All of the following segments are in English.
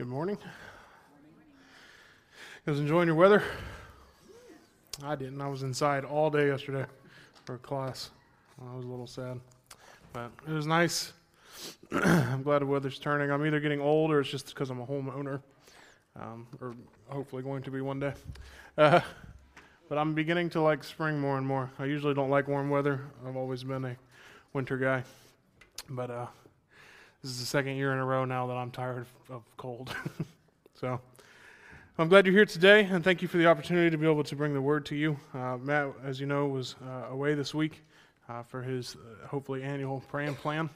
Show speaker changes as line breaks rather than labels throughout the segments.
Good morning. You guys enjoying your weather? I didn't. I was inside all day yesterday for class. I was a little sad, but it was nice. I'm glad the weather's turning. I'm either getting old or it's just because I'm a homeowner, um, or hopefully going to be one day. Uh, but I'm beginning to like spring more and more. I usually don't like warm weather. I've always been a winter guy, but uh, this is the second year in a row now that I'm tired of, cold. so I'm glad you're here today, and thank you for the opportunity to be able to bring the word to you. Uh, Matt, as you know, was uh, away this week uh, for his uh, hopefully annual praying plan.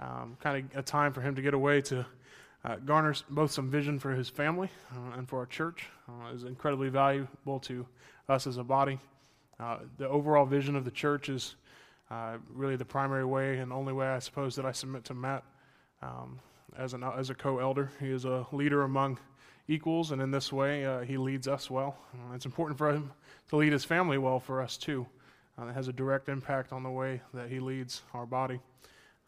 Um, kind of a time for him to get away to uh, garner both some vision for his family uh, and for our church. is incredibly valuable to us as a body. the overall vision of the church is really the primary way and only way I suppose that I submit to Matt um, as, an, as a co elder. He is a leader among equals, and in this way, uh, he leads us well. Uh, it's important for him to lead his family well for us, too. Uh, it has a direct impact on the way that he leads our body.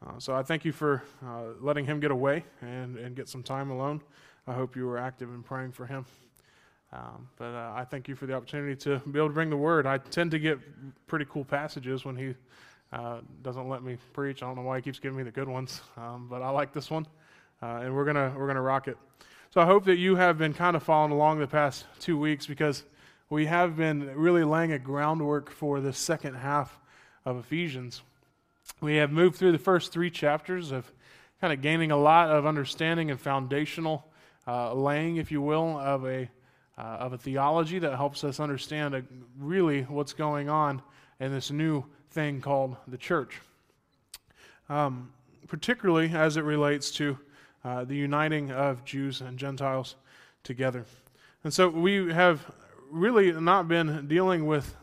Uh, so I thank you for uh, letting him get away and, and get some time alone. I hope you were active in praying for him. Um, but uh, I thank you for the opportunity to be able to bring the word. I tend to get pretty cool passages when he uh, doesn't let me preach. I don't know why he keeps giving me the good ones, um, but I like this one, uh, and we're gonna we're gonna rock it. So I hope that you have been kind of following along the past two weeks because we have been really laying a groundwork for the second half of Ephesians. We have moved through the first three chapters of kind of gaining a lot of understanding and foundational uh, laying, if you will, of a uh, of a theology that helps us understand a, really what's going on in this new thing called the church, um, particularly as it relates to uh, the uniting of Jews and Gentiles together. And so we have really not been dealing with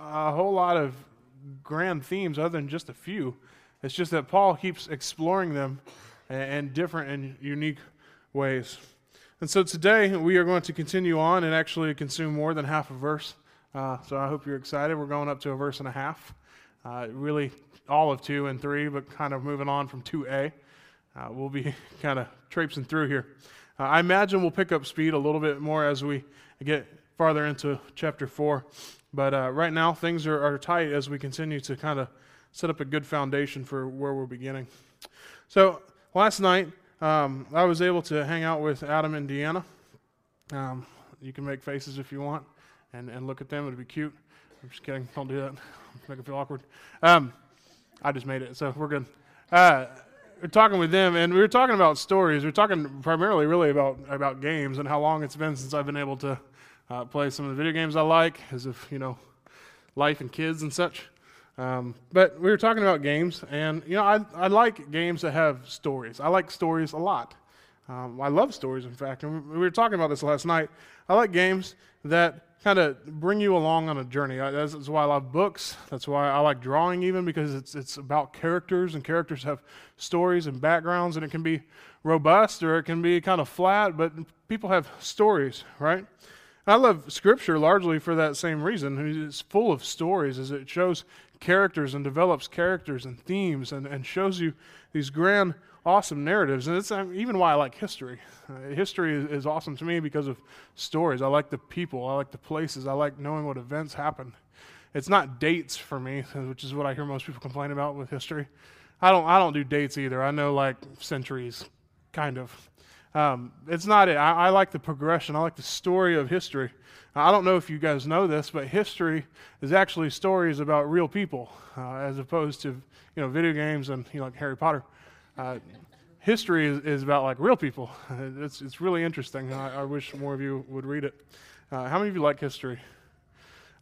a whole lot of grand themes other than just a few. It's just that Paul keeps exploring them in different and unique ways. And so today we are going to continue on and actually consume more than half a verse. Uh, so I hope you're excited. We're going up to a verse and a half. Uh, really, all of 2 and 3, but kind of moving on from 2a. Uh, we'll be kind of traipsing through here. Uh, I imagine we'll pick up speed a little bit more as we get farther into chapter 4. But uh, right now, things are, are tight as we continue to kind of set up a good foundation for where we're beginning. So, last night, um, I was able to hang out with Adam and Deanna. Um, you can make faces if you want and, and look at them. It'd be cute. I'm just kidding. Don't do that. Make it feel awkward. Um, I just made it, so we're good. Uh, we're talking with them, and we were talking about stories. We are talking primarily, really, about about games and how long it's been since I've been able to uh, play some of the video games I like, as if you know, life and kids and such. Um, but we were talking about games, and you know, I I like games that have stories. I like stories a lot. Um, I love stories, in fact. And we were talking about this last night. I like games that kind of bring you along on a journey. That's why I love books. That's why I like drawing, even because it's it's about characters, and characters have stories and backgrounds, and it can be robust or it can be kind of flat, but people have stories, right? I love Scripture largely for that same reason. It's full of stories as it shows characters and develops characters and themes and, and shows you these grand awesome narratives. And it's um, even why I like history. Uh, history is, awesome to me because of stories. I like the people, I like the places, I like knowing what events happen. It's not dates for me, which is what I hear most people complain about with history. I don't, I don't do dates either. I know like centuries, kind of. Um, it's not it. I, I, like the progression. I like the story of history. I don't know if you guys know this, but history is actually stories about real people, uh, as opposed to you know video games and you know like Harry Potter. Uh, history is, is, about like real people. It's, it's really interesting. I, I wish more of you would read it. Uh, how many of you like history?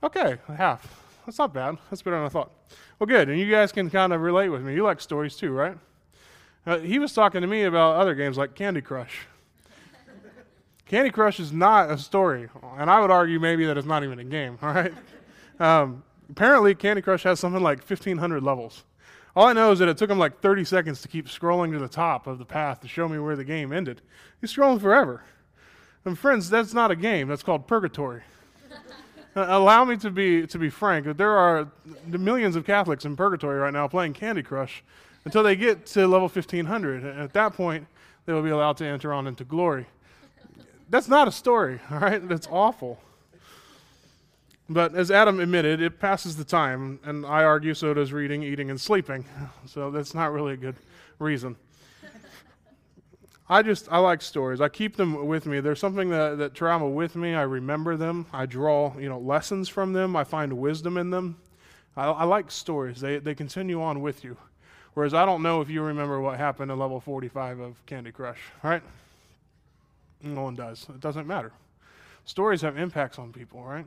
Okay, half. That's not bad. That's better than I thought. Well, good. And you guys can kind of relate with me. You like stories too, right? Uh, he was talking to me about other games like Candy Crush. Candy Crush is not a story, and I would argue maybe that it's not even a game. All right. Um, apparently, Candy Crush has something like 1,500 levels. All I know is that it took him like 30 seconds to keep scrolling to the top of the path to show me where the game ended. He's scrolling forever. And friends, that's not a game. That's called purgatory. uh, allow me to be to be frank. There are millions of Catholics in purgatory right now playing Candy Crush until they get to level 1500. And at that point, they will be allowed to enter on into glory. That's not a story, all right? That's awful. But as Adam admitted, it passes the time, and I argue so does reading, eating, and sleeping. So that's not really a good reason. I just I like stories. I keep them with me. There's something that, that travel with me. I remember them. I draw you know lessons from them. I find wisdom in them. I, I like stories. They they continue on with you. Whereas I don't know if you remember what happened in level 45 of Candy Crush, right? No one does. It doesn't matter. Stories have impacts on people, right?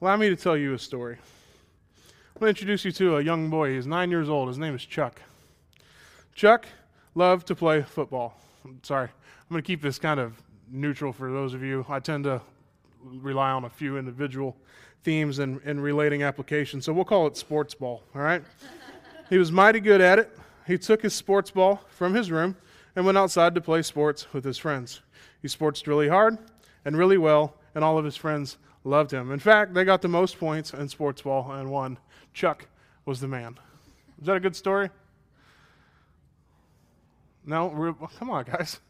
Allow me to tell you a story. I'm going to introduce you to a young boy. He's nine years old. His name is Chuck. Chuck loved to play football. I'm sorry, I'm going to keep this kind of neutral for those of you. I tend to rely on a few individual themes and, and relating applications. So we'll call it sports ball, all right? he was mighty good at it. He took his sports ball from his room and went outside to play sports with his friends. He sportsed really hard and really well, and all of his friends loved him. In fact, they got the most points in sports ball and won. Chuck was the man. Is that a good story? No? Come on, guys.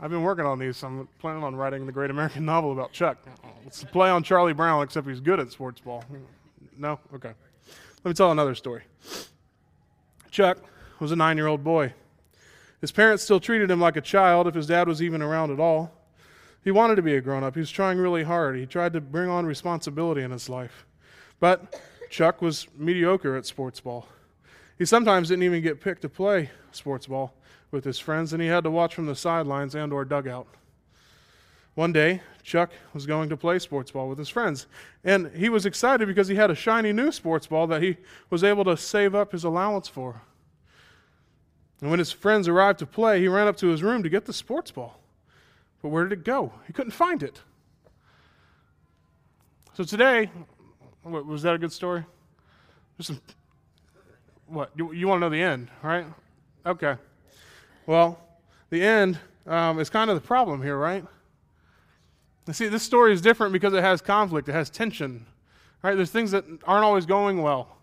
I've been working on these. I'm planning on writing the great American novel about Chuck. It's a play on Charlie Brown, except he's good at sports ball. No? Okay. Let me tell another story. Chuck was a nine year old boy. His parents still treated him like a child if his dad was even around at all. He wanted to be a grown up. He was trying really hard. He tried to bring on responsibility in his life. But Chuck was mediocre at sports ball. He sometimes didn't even get picked to play sports ball with his friends, and he had to watch from the sidelines and or dugout. One day, Chuck was going to play sports ball with his friends, and he was excited because he had a shiny new sports ball that he was able to save up his allowance for. And when his friends arrived to play, he ran up to his room to get the sports ball. But where did it go? He couldn't find it. So today, what, was that a good story? Some, what? You, you want to know the end, right? Okay. Well, the end um, is kind of the problem here, right? See, this story is different because it has conflict, it has tension, right? There's things that aren't always going well.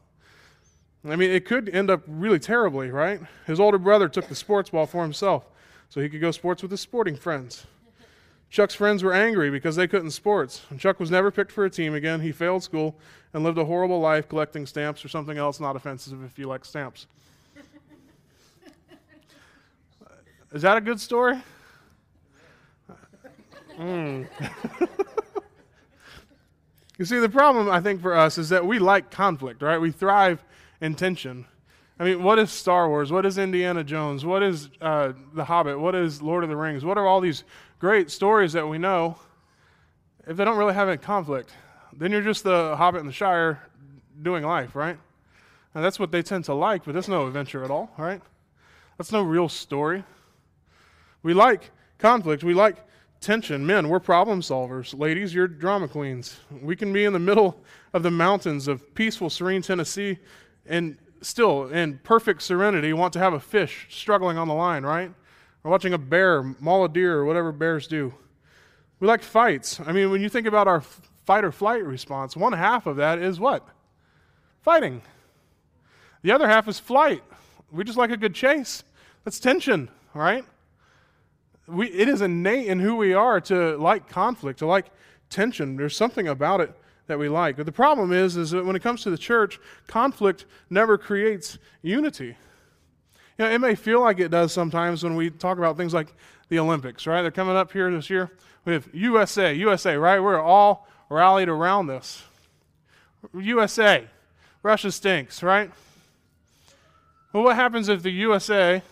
I mean, it could end up really terribly, right? His older brother took the sports ball for himself so he could go sports with his sporting friends. Chuck's friends were angry because they couldn't sports. Chuck was never picked for a team again. He failed school and lived a horrible life collecting stamps or something else not offensive if you like stamps. Is that a good story? Mm. you see, the problem, I think, for us is that we like conflict, right? We thrive in tension. I mean, what is Star Wars? What is Indiana Jones? What is uh, The Hobbit? What is Lord of the Rings? What are all these great stories that we know, if they don't really have any conflict, then you're just the hobbit in the Shire doing life, right? And that's what they tend to like, but there's no adventure at all, right? That's no real story. We like conflict. We like tension. Men, we're problem solvers. Ladies, you're drama queens. We can be in the middle of the mountains of peaceful, serene Tennessee and still, in perfect serenity, want to have a fish struggling on the line, right? or watching a bear maul a deer or whatever bears do. We like fights. I mean, when you think about our fight or flight response, one half of that is what? Fighting. The other half is flight. We just like a good chase. That's tension, right? We, it is innate in who we are to like conflict, to like tension. There's something about it that we like. But the problem is, is that when it comes to the church, conflict never creates unity. You know, it may feel like it does sometimes when we talk about things like the Olympics, right? They're coming up here this year. We have USA, USA, right? We're all rallied around this. USA, Russia stinks, right? Well, what happens if the USA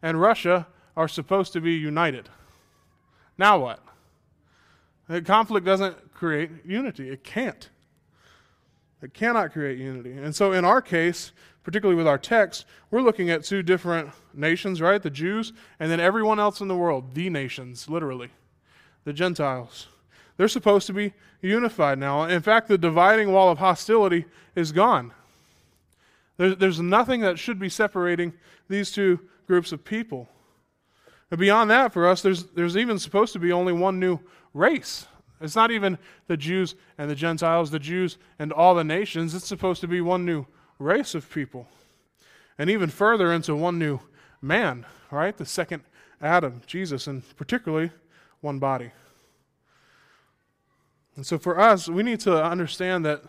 and Russia are supposed to be united? Now what? The conflict doesn't create unity. It can't. It cannot create unity. And so, in our case, particularly with our text, we're looking at two different nations, right? The Jews, and then everyone else in the world, the nations, literally, the Gentiles. They're supposed to be unified now. In fact, the dividing wall of hostility is gone. There's, there's nothing that should be separating these two groups of people. And beyond that, for us, there's, there's even supposed to be only one new race. It's not even the Jews and the Gentiles, the Jews and all the nations. It's supposed to be one new race of people. And even further into one new man, right? The second Adam, Jesus, and particularly one body. And so for us, we need to understand that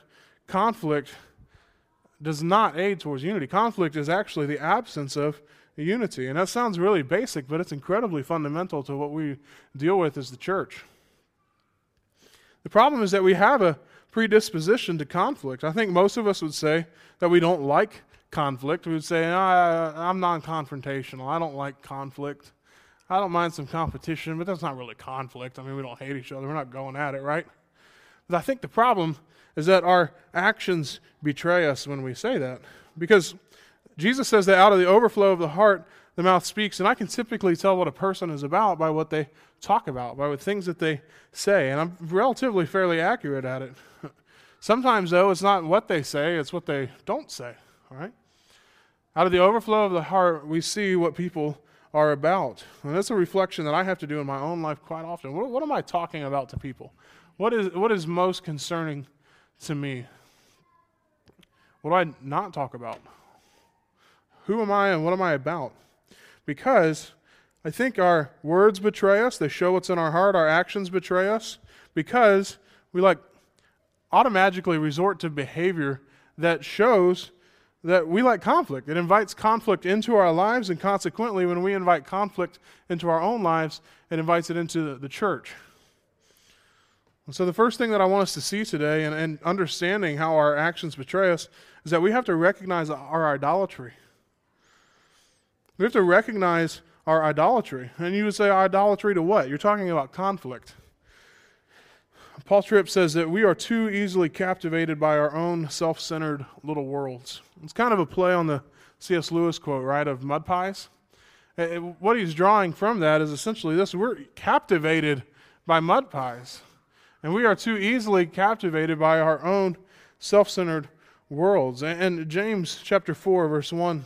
conflict does not aid towards unity. Conflict is actually the absence of unity. And that sounds really basic, but it's incredibly fundamental to what we deal with as the church. The problem is that we have a predisposition to conflict. I think most of us would say that we don't like conflict. We would say, I'm non confrontational. I don't like conflict. I don't mind some competition, but that's not really conflict. I mean, we don't hate each other. We're not going at it, right? But I think the problem is that our actions betray us when we say that. Because Jesus says that out of the overflow of the heart, the mouth speaks. And I can typically tell what a person is about by what they talk about, by the things that they say. And I'm relatively fairly accurate at it. Sometimes, though, it's not what they say, it's what they don't say. All right? Out of the overflow of the heart, we see what people are about. And that's a reflection that I have to do in my own life quite often. What, what am I talking about to people? What is, what is most concerning to me? What do I not talk about? Who am I and what am I about? Because I think our words betray us, they show what's in our heart, our actions betray us, because we like automatically resort to behavior that shows that we like conflict. It invites conflict into our lives, and consequently, when we invite conflict into our own lives, it invites it into the church. And so, the first thing that I want us to see today, and, and understanding how our actions betray us, is that we have to recognize our idolatry. We have to recognize our idolatry. And you would say, idolatry to what? You're talking about conflict. Paul Tripp says that we are too easily captivated by our own self centered little worlds. It's kind of a play on the C.S. Lewis quote, right, of mud pies. What he's drawing from that is essentially this we're captivated by mud pies. And we are too easily captivated by our own self centered worlds. And James chapter 4, verse 1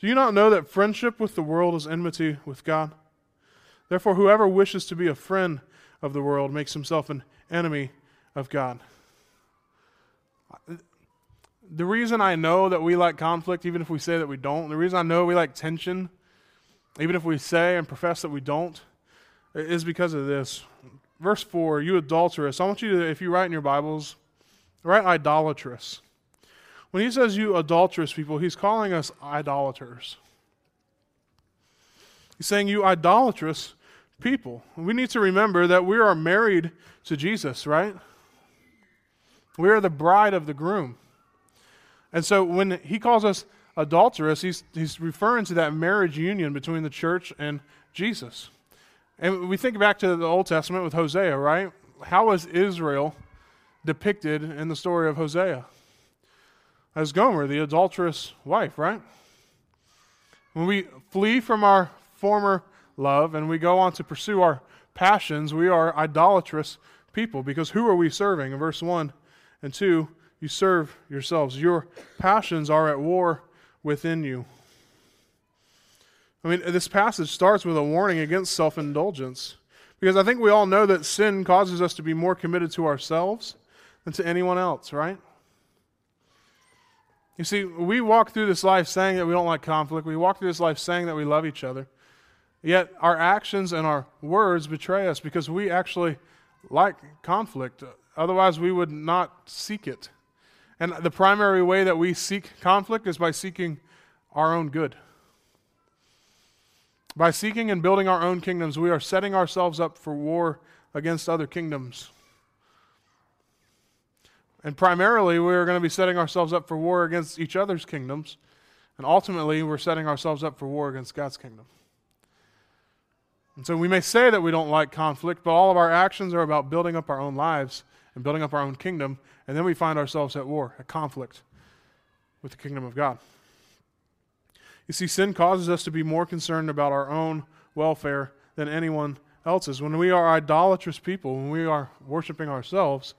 Do you not know that friendship with the world is enmity with God? Therefore, whoever wishes to be a friend of the world makes himself an enemy of God. The reason I know that we like conflict, even if we say that we don't, the reason I know we like tension, even if we say and profess that we don't, is because of this verse 4, you adulterous. I want you to, if you write in your Bibles, write idolatrous. When he says you adulterous people, he's calling us idolaters. He's saying you idolatrous people. We need to remember that we are married to Jesus, right? We are the bride of the groom. And so when he calls us adulterous, he's, he's referring to that marriage union between the church and Jesus. And we think back to the Old Testament with Hosea, right? How was Israel depicted in the story of Hosea? As Gomer, the adulterous wife, right? When we flee from our former love and we go on to pursue our passions, we are idolatrous people because who are we serving? In verse 1 and 2, you serve yourselves. Your passions are at war within you. I mean, this passage starts with a warning against self indulgence. Because I think we all know that sin causes us to be more committed to ourselves than to anyone else, right? You see, we walk through this life saying that we don't like conflict. We walk through this life saying that we love each other. Yet our actions and our words betray us because we actually like conflict. Otherwise, we would not seek it. And the primary way that we seek conflict is by seeking our own good. By seeking and building our own kingdoms, we are setting ourselves up for war against other kingdoms. And primarily, we are going to be setting ourselves up for war against each other's kingdoms. And ultimately, we're setting ourselves up for war against God's kingdom. And so we may say that we don't like conflict, but all of our actions are about building up our own lives and building up our own kingdom. And then we find ourselves at war, at conflict with the kingdom of God. You see, sin causes us to be more concerned about our own welfare than anyone else's. When we are idolatrous people, when we are worshiping ourselves,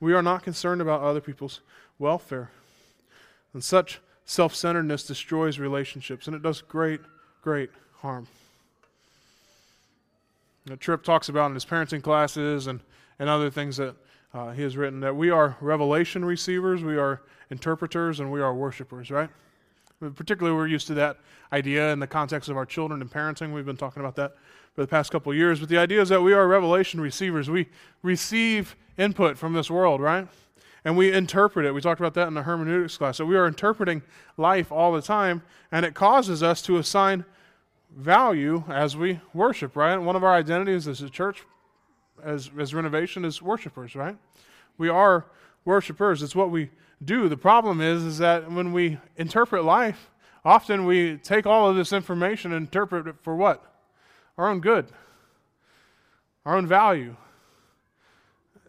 we are not concerned about other people's welfare. And such self centeredness destroys relationships, and it does great, great harm. Tripp talks about in his parenting classes and, and other things that uh, he has written that we are revelation receivers, we are interpreters, and we are worshipers, right? Particularly, we're used to that idea in the context of our children and parenting. We've been talking about that for the past couple years. But the idea is that we are revelation receivers. We receive input from this world, right? And we interpret it. We talked about that in the hermeneutics class. So we are interpreting life all the time, and it causes us to assign value as we worship, right? One of our identities as a church, as, as renovation, is worshipers, right? We are worshipers. It's what we do. The problem is, is that when we interpret life, often we take all of this information and interpret it for what? Our own good, our own value.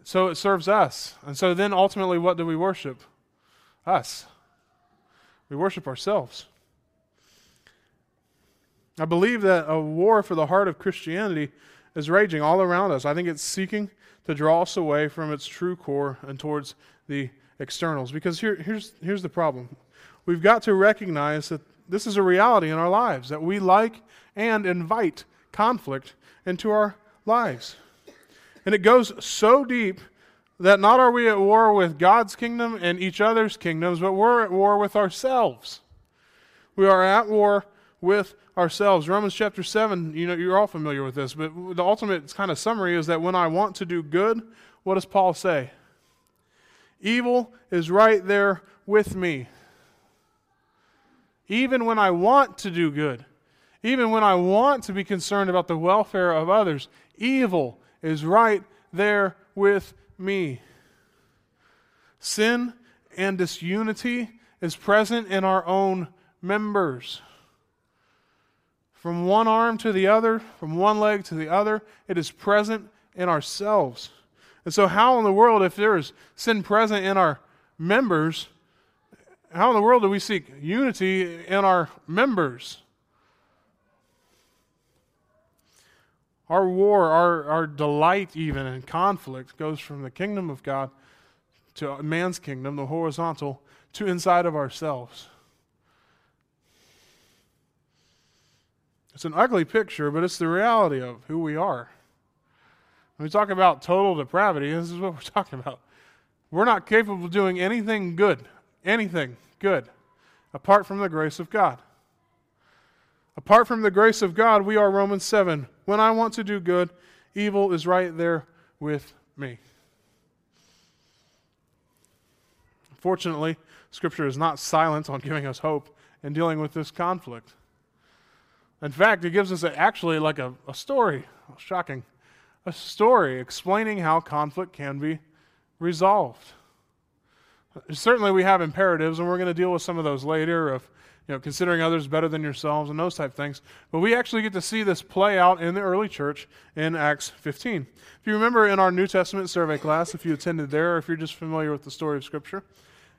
So it serves us. And so then ultimately, what do we worship? Us. We worship ourselves. I believe that a war for the heart of Christianity is raging all around us. I think it's seeking to draw us away from its true core and towards the externals. Because here, here's, here's the problem we've got to recognize that this is a reality in our lives, that we like and invite conflict into our lives. And it goes so deep that not are we at war with God's kingdom and each other's kingdoms, but we're at war with ourselves. We are at war with ourselves. Romans chapter 7, you know, you're all familiar with this, but the ultimate kind of summary is that when I want to do good, what does Paul say? Evil is right there with me. Even when I want to do good, even when I want to be concerned about the welfare of others, evil is right there with me. Sin and disunity is present in our own members. From one arm to the other, from one leg to the other, it is present in ourselves. And so, how in the world, if there is sin present in our members, how in the world do we seek unity in our members? Our war, our, our delight, even in conflict, goes from the kingdom of God to man's kingdom, the horizontal, to inside of ourselves. It's an ugly picture, but it's the reality of who we are. When we talk about total depravity, this is what we're talking about. We're not capable of doing anything good, anything good, apart from the grace of God. Apart from the grace of God, we are Romans 7. When I want to do good, evil is right there with me. Fortunately, Scripture is not silent on giving us hope in dealing with this conflict. In fact, it gives us a, actually like a, a story, oh, shocking, a story explaining how conflict can be resolved. Certainly, we have imperatives, and we're going to deal with some of those later of you know, considering others better than yourselves and those type things. But we actually get to see this play out in the early church in Acts 15. If you remember in our New Testament survey class, if you attended there, or if you're just familiar with the story of Scripture,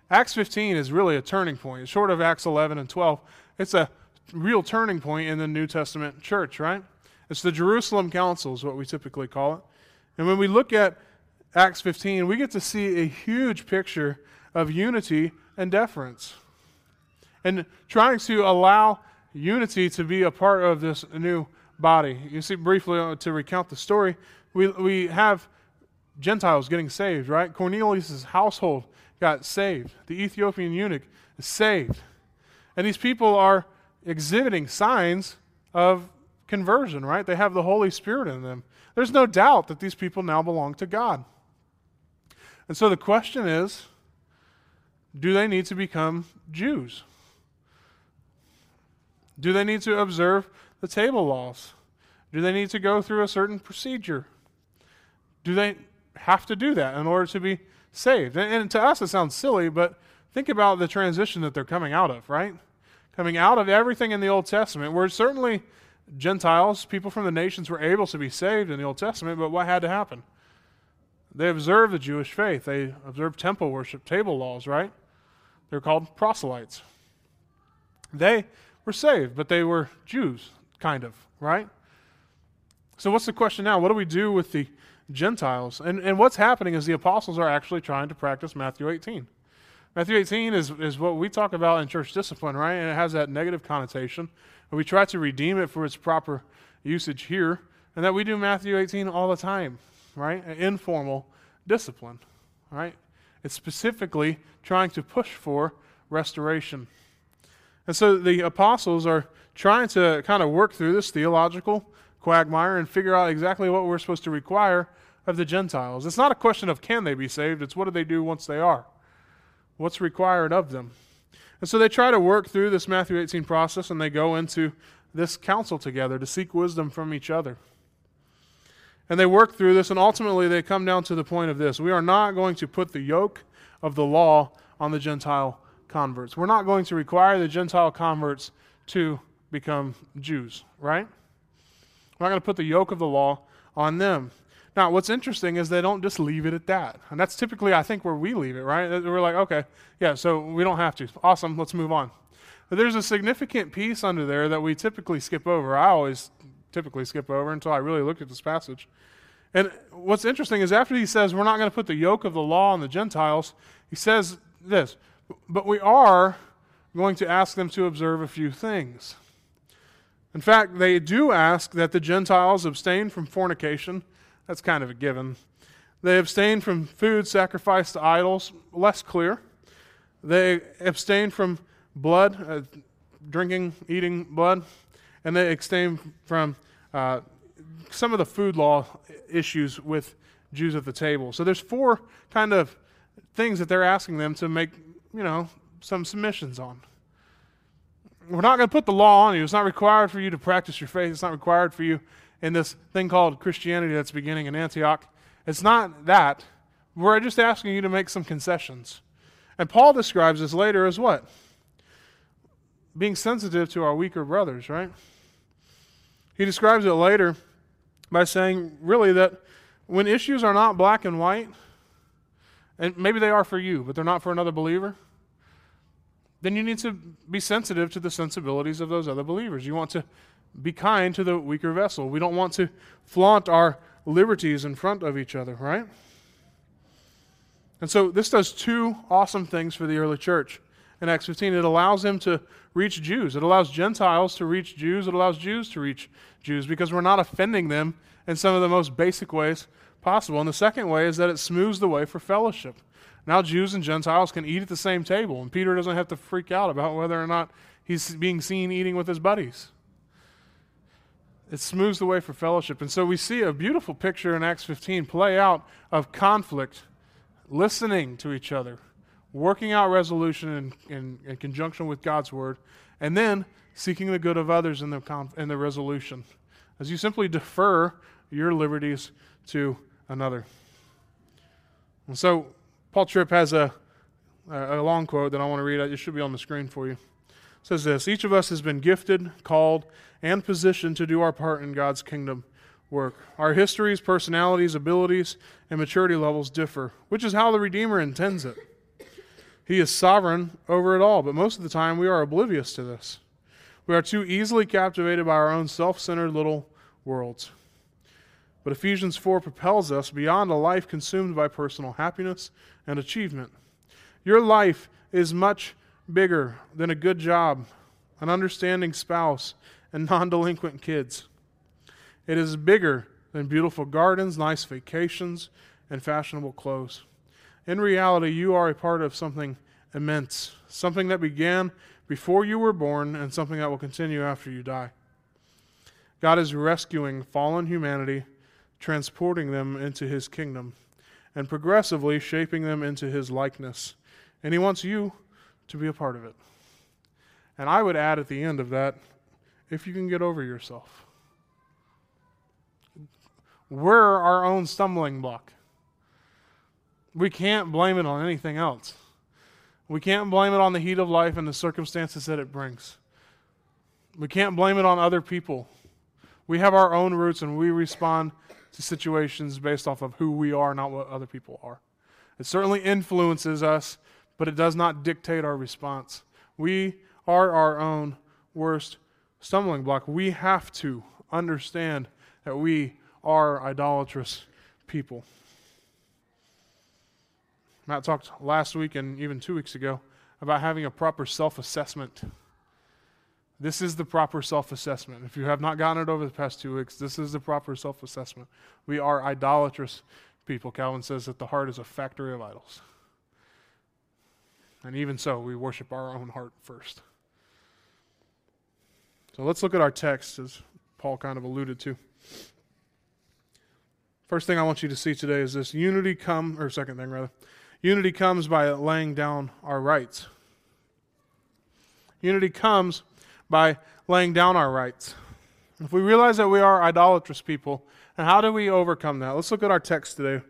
Acts 15 is really a turning point. Short of Acts 11 and 12, it's a real turning point in the New Testament church, right? It's the Jerusalem Council, is what we typically call it. And when we look at Acts 15, we get to see a huge picture of unity and deference. And trying to allow unity to be a part of this new body. You see, briefly uh, to recount the story, we, we have Gentiles getting saved, right? Cornelius' household got saved. The Ethiopian eunuch is saved. And these people are exhibiting signs of conversion, right? They have the Holy Spirit in them. There's no doubt that these people now belong to God. And so the question is do they need to become Jews? Do they need to observe the table laws? Do they need to go through a certain procedure? Do they have to do that in order to be saved? And, to us, it sounds silly, but think about the transition that they're coming out of, right? coming out of everything in the Old Testament, where certainly Gentiles, people from the nations, were able to be saved in the Old Testament, but what had to happen? They observed the Jewish faith. They observed temple worship, table laws, right? They're called proselytes. They were saved, but they were Jews, kind of, right? So, what's the question now? What do we do with the Gentiles? And, and what's happening is the apostles are actually trying to practice Matthew 18. Matthew 18 is, is what we talk about in church discipline, right? And it has that negative connotation. We try to redeem it for its proper usage here. And that we do Matthew 18 all the time, right? Informal discipline, right? It's specifically trying to push for restoration. And so the apostles are trying to kind of work through this theological quagmire and figure out exactly what we're supposed to require of the Gentiles. It's not a question of can they be saved, it's what do they do once they are? What's required of them? And so they try to work through this Matthew 18 process and they go into this council together to seek wisdom from each other. And they work through this, and ultimately they come down to the point of this we are not going to put the yoke of the law on the Gentile converts. We're not going to require the Gentile converts to become Jews, right? We're not going to put the yoke of the law on them. Now, what's interesting is they don't just leave it at that. And that's typically, I think, where we leave it, right? We're like, okay, yeah, so we don't have to. Awesome, let's move on. But there's a significant piece under there that we typically skip over. I always typically skip over until I really look at this passage. And what's interesting is after he says we're not going to put the yoke of the law on the Gentiles, he says this, but we are going to ask them to observe a few things. In fact, they do ask that the Gentiles abstain from fornication. That's kind of a given. They abstain from food sacrificed to idols, less clear. They abstain from blood, uh, drinking, eating blood. And they abstain from uh, some of the food law issues with Jews at the table. So there's four kind of things that they're asking them to make, you know, some submissions on we're not going to put the law on you. It's not required for you to practice your faith. It's not required for you in this thing called Christianity that's beginning in Antioch. It's not that. We're just asking you to make some concessions. And Paul describes this later as what? Being sensitive to our weaker brothers, right? He describes it later by saying, really, that when issues are not black and white, and maybe they are for you, but they're not for another believer then you need to be sensitive to the sensibilities of those other believers. You want to be kind to the weaker vessel. We don't want to flaunt our liberties in front of each other, right? And so this does two awesome things for the early church. In Acts 15, it allows them to reach Jews. It allows Gentiles to reach Jews. It allows Jews to reach Jews because we're not offending them in some of the most basic ways possible. And the second way is that it smooths the way for fellowship. Now Jews and Gentiles can eat at the same table, and Peter doesn't have to freak out about whether or not he's being seen eating with his buddies. It smooths the way for fellowship. And so we see a beautiful picture in Acts 15 play out of conflict, listening to each other, working out resolution in, in, in conjunction with God's word, and then seeking the good of others in the, conf- in the resolution. As you simply defer your liberties to another. And so Paul Tripp has a, a long quote that I want to read. It should be on the screen for you. It says this Each of us has been gifted, called, and positioned to do our part in God's kingdom work. Our histories, personalities, abilities, and maturity levels differ, which is how the Redeemer intends it. He is sovereign over it all, but most of the time we are oblivious to this. We are too easily captivated by our own self centered little worlds. But Ephesians 4 propels us beyond a life consumed by personal happiness and achievement. Your life is much bigger than a good job, an understanding spouse, and non delinquent kids. It is bigger than beautiful gardens, nice vacations, and fashionable clothes. In reality, you are a part of something immense, something that began before you were born and something that will continue after you die. God is rescuing fallen humanity transporting them into his kingdom, and progressively shaping them into his likeness. And he wants you to be a part of it. And I would add at the end of that, if you can get over yourself. We're our own stumbling block. We can't blame it on anything else. We can't blame it on the heat of life and the circumstances that it brings. We can't blame it on other people. We have our own roots and we respond to situations based off of who we are, not what other people are. It certainly influences us, but it does not dictate our response. We are our own worst stumbling block. We have to understand that we are idolatrous people. Matt talked last week and even two weeks ago about having a proper self assessment. This is the proper self assessment. If you have not gotten it over the past two weeks, this is the proper self assessment. We are idolatrous people. Calvin says that the heart is a factory of idols. And even so, we worship our own heart first. So let's look at our text, as Paul kind of alluded to. First thing I want you to see today is this unity come, or second thing rather, unity comes by laying down our rights. Unity comes by laying down our rights. If we realize that we are idolatrous people, and how do we overcome that? Let's look at our text today.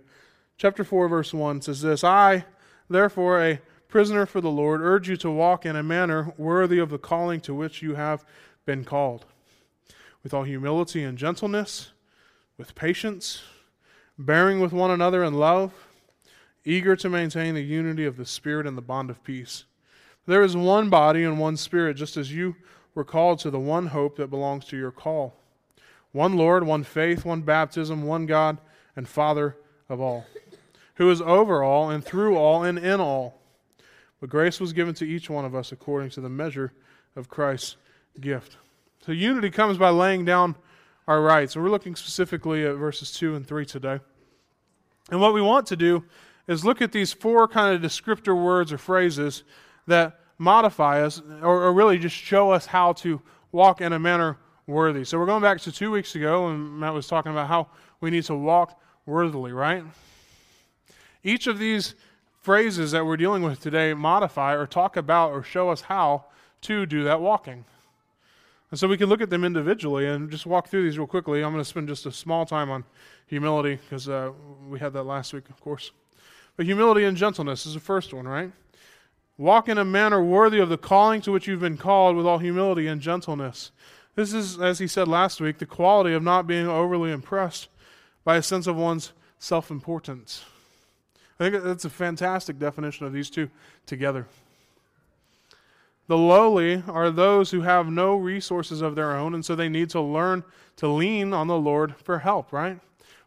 Chapter 4, verse 1 says this I, therefore, a prisoner for the Lord, urge you to walk in a manner worthy of the calling to which you have been called, with all humility and gentleness, with patience, bearing with one another in love, eager to maintain the unity of the Spirit and the bond of peace. There is one body and one Spirit, just as you were called to the one hope that belongs to your call. One Lord, one faith, one baptism, one God and Father of all, who is over all and through all and in all. But grace was given to each one of us according to the measure of Christ's gift. So unity comes by laying down our rights. we're looking specifically at verses 2 and 3 today. And what we want to do is look at these four kind of descriptor words or phrases that modify us, or, or really just show us how to walk in a manner worthy. So we're going back to two weeks ago, and Matt was talking about how we need to walk worthily, right? Each of these phrases that we're dealing with today modify or talk about or show us how to do that walking. And so we can look at them individually and just walk through these real quickly. I'm going to spend just a small time on humility because uh, we had that last week, of course. But humility and gentleness is the first one, right? Walk in a manner worthy of the calling to which you've been called with all humility and gentleness. This is, as he said last week, the quality of not being overly impressed by a sense of one's self importance. I think that's a fantastic definition of these two together. The lowly are those who have no resources of their own, and so they need to learn to lean on the Lord for help, right?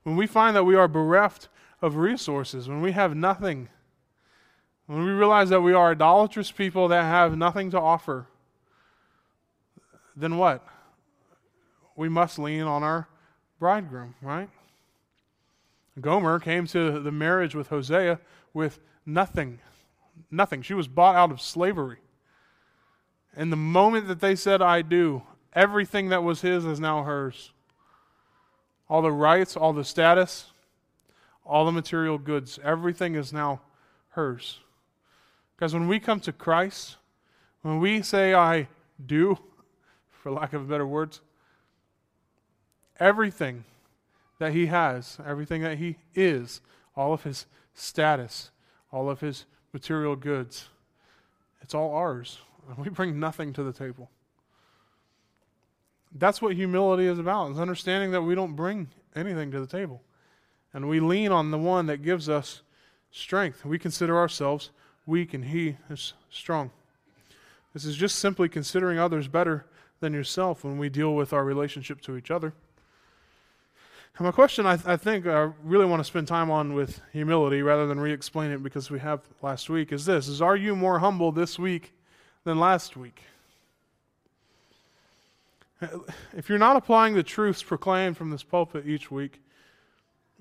When we find that we are bereft of resources, when we have nothing, when we realize that we are idolatrous people that have nothing to offer, then what? We must lean on our bridegroom, right? Gomer came to the marriage with Hosea with nothing. Nothing. She was bought out of slavery. And the moment that they said, I do, everything that was his is now hers. All the rights, all the status, all the material goods, everything is now hers. Because when we come to Christ, when we say, I do, for lack of better words, everything that He has, everything that He is, all of His status, all of His material goods, it's all ours. We bring nothing to the table. That's what humility is about, is understanding that we don't bring anything to the table. And we lean on the one that gives us strength. We consider ourselves weak and he is strong. This is just simply considering others better than yourself when we deal with our relationship to each other. And my question, I, th- I think, I really want to spend time on with humility rather than re explain it because we have last week is this is are you more humble this week than last week? If you're not applying the truths proclaimed from this pulpit each week,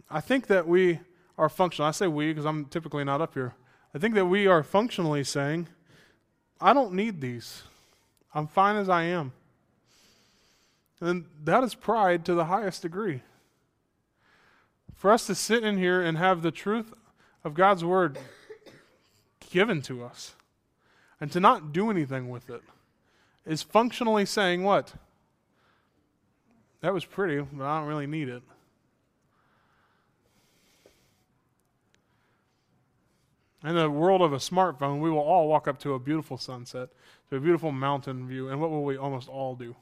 I think that we are functional. I say we because I'm typically not up here. I think that we are functionally saying, I don't need these. I'm fine as I am. And that is pride to the highest degree. For us to sit in here and have the truth of God's word given to us and to not do anything with it is functionally saying what? That was pretty, but I don't really need it. In the world of a smartphone, we will all walk up to a beautiful sunset, to a beautiful mountain view, and what will we almost all do?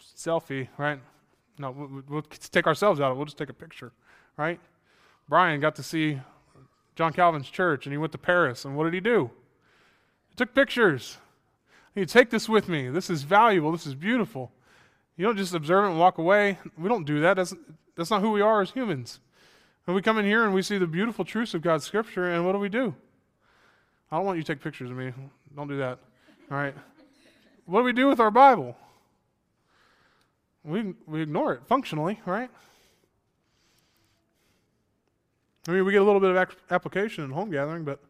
Selfie, right? No, we'll take ourselves out of it. We'll just take a picture, right? Brian got to see John Calvin's church, and he went to Paris, and what did he do? He took pictures. He take this with me. This is valuable. This is beautiful. You don't just observe it and walk away. We don't do that. That's, that's not who we are as humans. And we come in here and we see the beautiful truths of God's Scripture, and what do we do? I don't want you to take pictures of me. Don't do that. All right. What do we do with our Bible? We, we ignore it functionally, right? I mean, we get a little bit of application in home gathering, but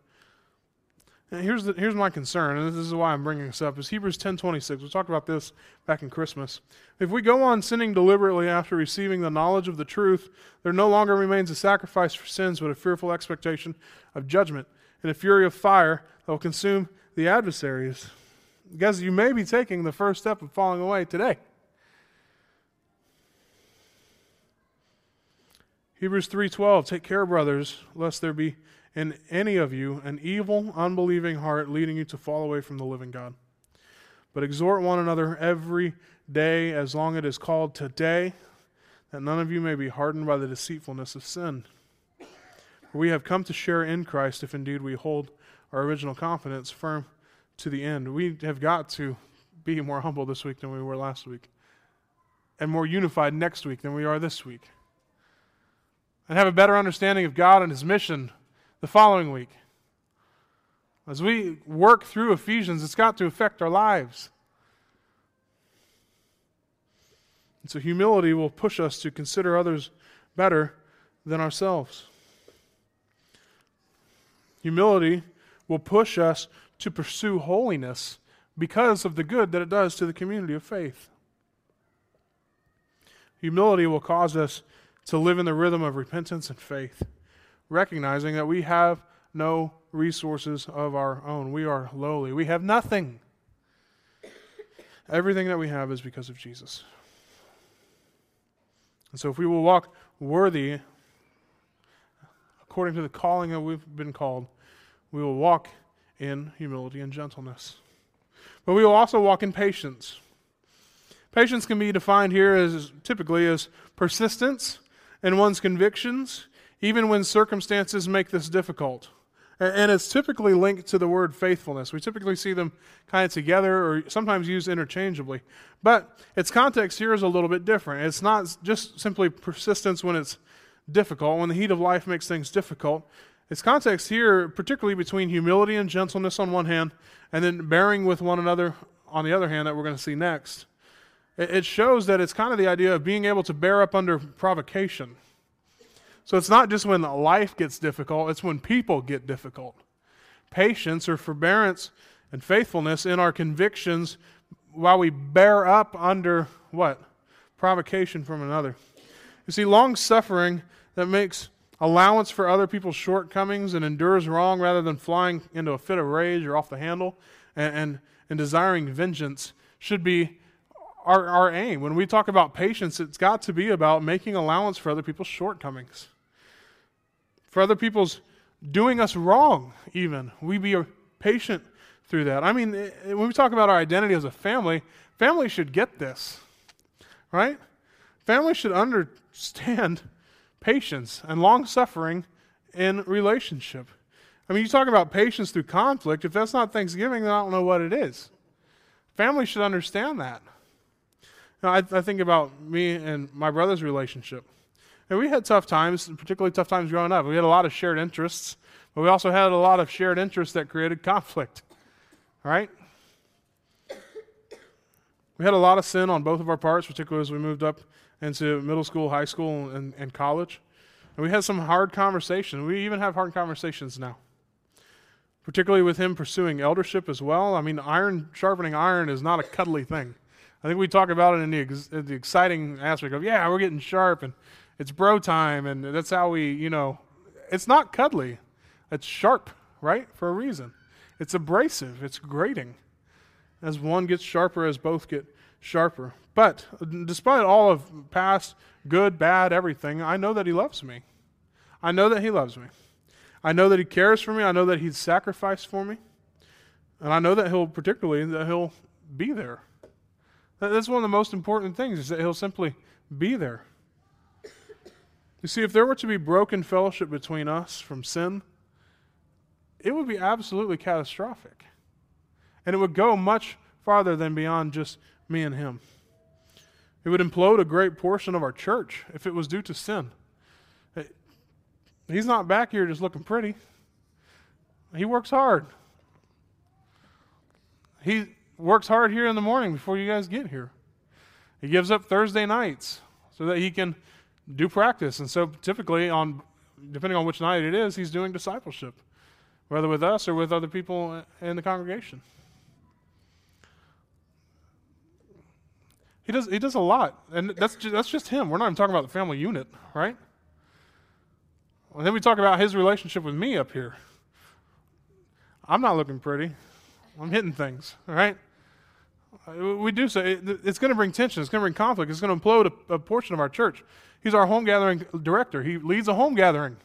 here's the, here's my concern, and this is why I'm bringing this up. Is Hebrews 10:26. We talked about this back in Christmas. If we go on sinning deliberately after receiving the knowledge of the truth, there no longer remains a sacrifice for sins, but a fearful expectation of judgment and a fury of fire that will consume the adversaries. Guys, you may be taking the first step of falling away today. Hebrews 3:12 Take care brothers lest there be in any of you an evil unbelieving heart leading you to fall away from the living God. But exhort one another every day as long as it is called today that none of you may be hardened by the deceitfulness of sin. For we have come to share in Christ if indeed we hold our original confidence firm to the end. We have got to be more humble this week than we were last week, and more unified next week than we are this week and have a better understanding of God and His mission the following week. As we work through Ephesians, it's got to affect our lives. And so humility will push us to consider others better than ourselves. Humility will push us to pursue holiness because of the good that it does to the community of faith. Humility will cause us to live in the rhythm of repentance and faith, recognizing that we have no resources of our own. We are lowly. We have nothing. Everything that we have is because of Jesus. And so, if we will walk worthy, according to the calling that we've been called, we will walk in humility and gentleness. But we will also walk in patience. Patience can be defined here as typically as persistence in one's convictions, even when circumstances make this difficult. And it's typically linked to the word faithfulness. We typically see them kind of together or sometimes used interchangeably. But its context here is a little bit different. It's not just simply persistence when it's difficult, when the heat of life makes things difficult. Its context here, particularly between humility and gentleness on one hand, and then bearing with one another on the other hand, that we're going to see next. It shows that it's kind of the idea of being able to bear up under provocation. So it's not just when life gets difficult, it's when people get difficult. Patience or forbearance and faithfulness in our convictions while we bear up under what? Provocation from another. You see, long suffering that makes allowance for other people's shortcomings and endures wrong rather than flying into a fit of rage or off the handle and, and, and desiring vengeance should be our, our aim. When we talk about patience, it's got to be about making allowance for other people's shortcomings, for other people's doing us wrong, even. We be patient through that. I mean, eh, when we talk about our identity as a family, family should get this, right? Family should understand patience and long suffering in relationship. I mean, you talk about patience through conflict. If that's not Thanksgiving, then I don't know what it is. Family should understand that. Now, I, I think about me and my brother's relationship. And we had tough times, particularly tough times growing up. We had a lot of shared interests, but we also had a lot of shared interests that created conflict. Right? We had a lot of sin on both of our parts, particularly as we moved up into middle school, high school, and, and college. And we had some hard conversations. We even have hard conversations now, particularly with him pursuing eldership as well. I mean, iron sharpening iron is not a cuddly thing. I think we talk about it in the, ex- the exciting aspect of, yeah, we're getting sharp and it's bro time and that's how we, you know, it's not cuddly. It's sharp, right? For a reason. It's abrasive, it's grating. As one gets sharper, as both get sharper. But despite all of past good, bad, everything, I know that He loves me. I know that He loves me. I know that He cares for me. I know that He's sacrificed for me. And I know that He'll, particularly, that He'll be there. That's one of the most important things is that he'll simply be there. You see, if there were to be broken fellowship between us from sin, it would be absolutely catastrophic. And it would go much farther than beyond just me and him. It would implode a great portion of our church if it was due to sin. He's not back here just looking pretty. He works hard. He works hard here in the morning before you guys get here. He gives up Thursday nights so that he can do practice. And so typically on depending on which night it is, he's doing discipleship, whether with us or with other people in the congregation. He does, he does a lot, and that's just, that's just him. We're not even talking about the family unit, right? And then we talk about his relationship with me up here. I'm not looking pretty. I'm hitting things, all right? Uh, we do so. It's going to bring tension. It's going to bring conflict. It's going to implode a, a portion of our church. He's our home gathering director. He leads a home gathering.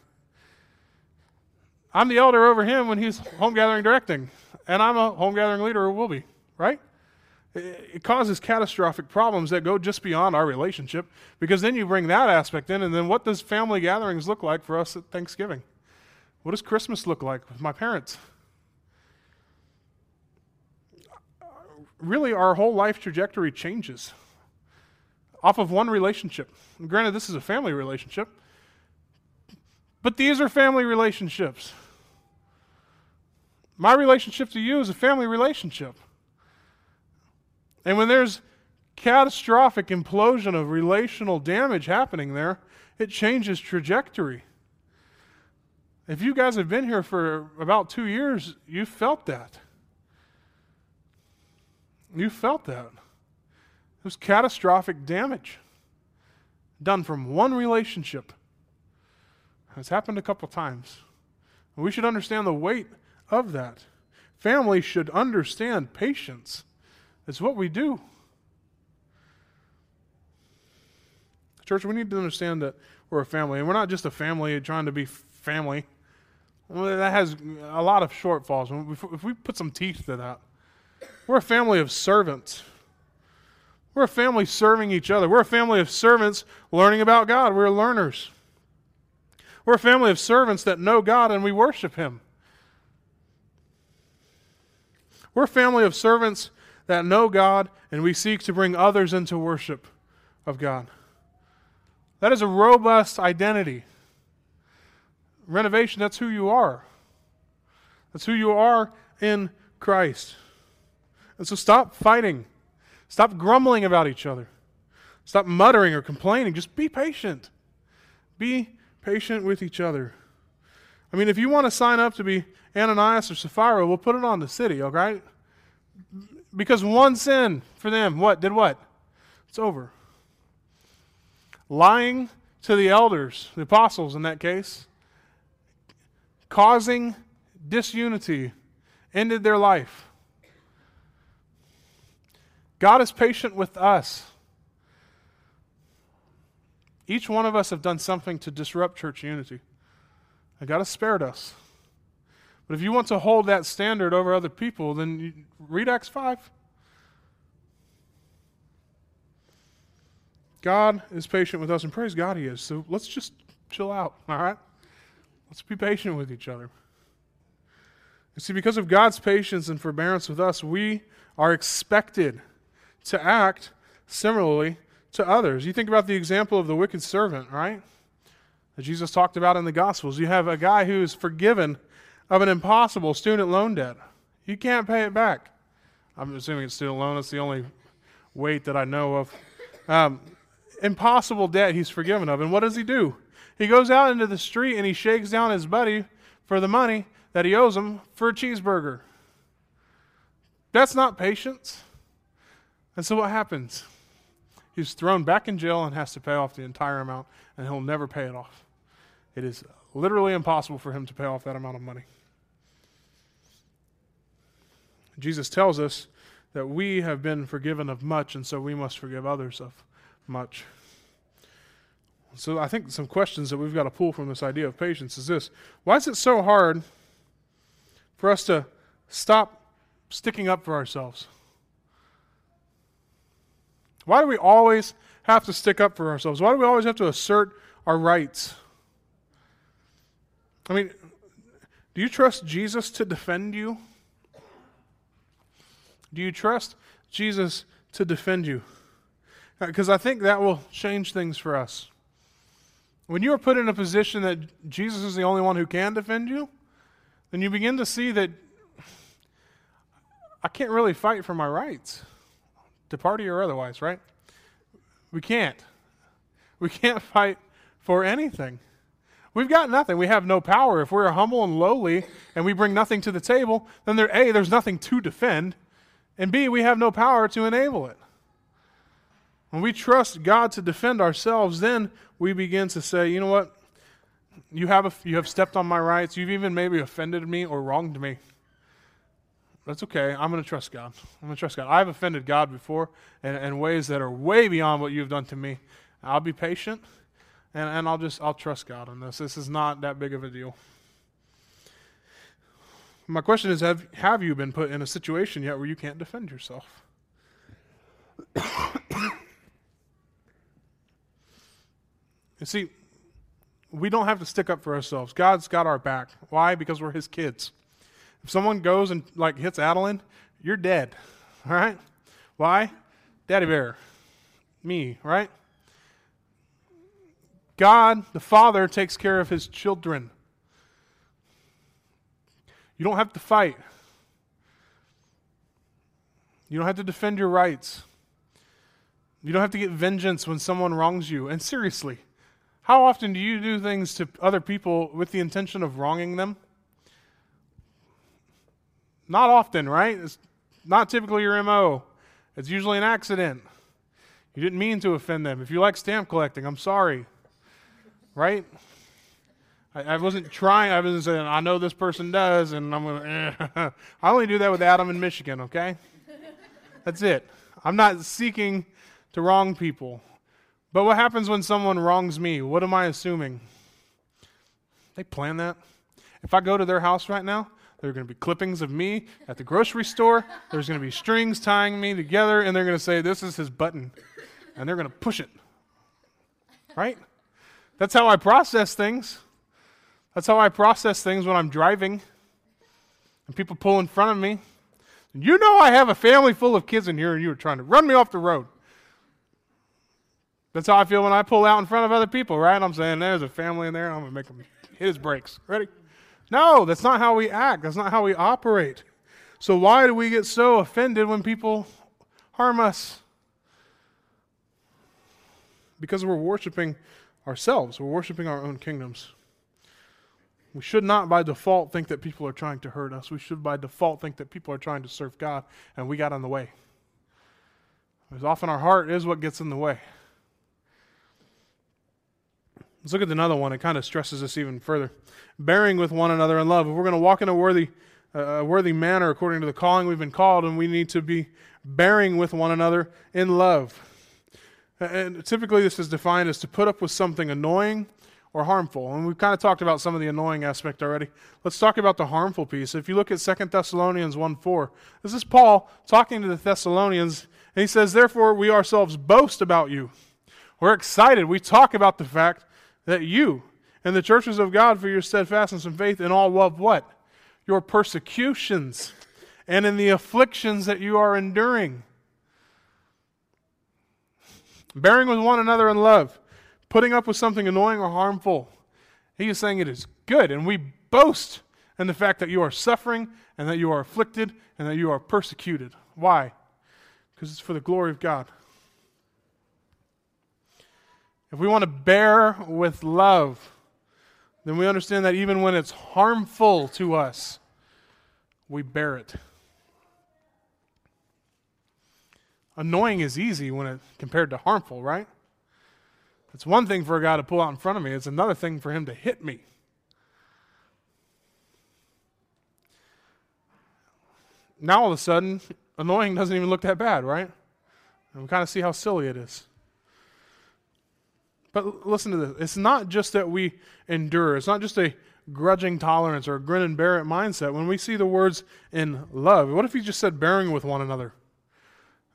I'm the elder over him when he's home gathering directing, and I'm a home gathering leader or will be, right? It causes catastrophic problems that go just beyond our relationship because then you bring that aspect in, and then what does family gatherings look like for us at Thanksgiving? What does Christmas look like with my parents? Really, our whole life trajectory changes off of one relationship. And granted, this is a family relationship, but these are family relationships. My relationship to you is a family relationship. And when there's catastrophic implosion of relational damage happening there, it changes trajectory. If you guys have been here for about two years, you felt that. You felt that. It was catastrophic damage done from one relationship. It's happened a couple times. We should understand the weight of that. Families should understand patience. It's what we do. Church, we need to understand that we're a family, and we're not just a family trying to be family. Well, that has a lot of shortfalls. If we put some teeth to that, we're a family of servants. We're a family serving each other. We're a family of servants learning about God. We're learners. We're a family of servants that know God and we worship Him. We're a family of servants that know God and we seek to bring others into worship of God. That is a robust identity. Renovation, that's who you are. That's who you are in Christ. And so stop fighting. Stop grumbling about each other. Stop muttering or complaining. Just be patient. Be patient with each other. I mean, if you want to sign up to be Ananias or Sapphira, we'll put it on the city, all right? Because one sin for them, what? Did what? It's over. Lying to the elders, the apostles in that case, causing disunity, ended their life. God is patient with us. Each one of us have done something to disrupt church unity. And God has spared us. But if you want to hold that standard over other people, then you, read Acts 5. God is patient with us, and praise God He is. So let's just chill out, all right? Let's be patient with each other. You see, because of God's patience and forbearance with us, we are expected to act similarly to others. You think about the example of the wicked servant, right? That Jesus talked about in the Gospels. You have a guy who is forgiven of an impossible student loan debt. You can't pay it back. I'm assuming it's student loan. It's the only weight that I know of. Um, impossible debt he's forgiven of. And what does he do? He goes out into the street and he shakes down his buddy for the money that he owes him for a cheeseburger. That's not patience. And so what happens? He's thrown back in jail and has to pay off the entire amount, and he'll never pay it off. It is literally impossible for him to pay off that amount of money. Jesus tells us that we have been forgiven of much, and so we must forgive others of much. So I think some questions that we've got to pull from this idea of patience is this why is it so hard for us to stop sticking up for ourselves? Why do we always have to stick up for ourselves? Why do we always have to assert our rights? I mean, do you trust Jesus to defend you? Do you trust Jesus to defend you? Uh, because I think that will change things for us. When you are put in a position that Jesus is the only one who can defend you, then you begin to see that I can't really fight for my rights, to party or otherwise, right? We can't. We can't fight for anything. We've got nothing. We have no power. If we're humble and lowly and we bring nothing to the table, then there, A, there's nothing to defend, and B, we have no power to enable it. When we trust God to defend ourselves, then we begin to say, you know what? You have, a, you have stepped on my rights. You've even maybe offended me or wronged me. That's okay. I'm going to trust God. I'm going to trust God. I've offended God before in, in ways that are way beyond what you've done to me. I'll be patient and, and I'll just I'll trust God on this. This is not that big of a deal. My question is have have you been put in a situation yet where you can't defend yourself? you see, we don't have to stick up for ourselves. God's got our back. Why? Because we're his kids. If someone goes and like hits Adeline, you're dead. All right? Why? Daddy bear. Me, right? God, the Father, takes care of his children. You don't have to fight. You don't have to defend your rights. You don't have to get vengeance when someone wrongs you. And seriously, how often do you do things to other people with the intention of wronging them? Not often, right? It's not typically your MO. It's usually an accident. You didn't mean to offend them. If you like stamp collecting, I'm sorry right? I, I wasn't trying. I wasn't saying I know this person does, and I'm gonna. Eh. I only do that with Adam in Michigan. Okay, that's it. I'm not seeking to wrong people. But what happens when someone wrongs me? What am I assuming? They plan that. If I go to their house right now, there are going to be clippings of me at the grocery store. There's going to be strings tying me together, and they're going to say, This is his button. And they're going to push it. Right? That's how I process things. That's how I process things when I'm driving and people pull in front of me. You know, I have a family full of kids in here and you are trying to run me off the road. That's how I feel when I pull out in front of other people, right? I'm saying, there's a family in there, I'm going to make them hit his brakes. Ready? No, that's not how we act. That's not how we operate. So, why do we get so offended when people harm us? Because we're worshiping ourselves. We're worshiping our own kingdoms. We should not by default think that people are trying to hurt us. We should by default think that people are trying to serve God and we got in the way. Because often our heart is what gets in the way. Let's look at another one. It kind of stresses this even further. Bearing with one another in love. If we're going to walk in a worthy, uh, worthy manner according to the calling we've been called, and we need to be bearing with one another in love. And typically, this is defined as to put up with something annoying or harmful. And we've kind of talked about some of the annoying aspect already. Let's talk about the harmful piece. If you look at 2 Thessalonians 1 4, this is Paul talking to the Thessalonians, and he says, Therefore, we ourselves boast about you. We're excited. We talk about the fact that you and the churches of God for your steadfastness and faith in all love what? Your persecutions and in the afflictions that you are enduring bearing with one another in love, putting up with something annoying or harmful. He is saying it is good, and we boast in the fact that you are suffering and that you are afflicted and that you are persecuted. Why? Because it's for the glory of God. If we want to bear with love, then we understand that even when it's harmful to us, we bear it. Annoying is easy when it compared to harmful, right? It's one thing for a guy to pull out in front of me, it's another thing for him to hit me. Now all of a sudden, annoying doesn't even look that bad, right? And we kind of see how silly it is. But listen to this. It's not just that we endure, it's not just a grudging tolerance or a grin and bear it mindset. When we see the words in love, what if he just said bearing with one another?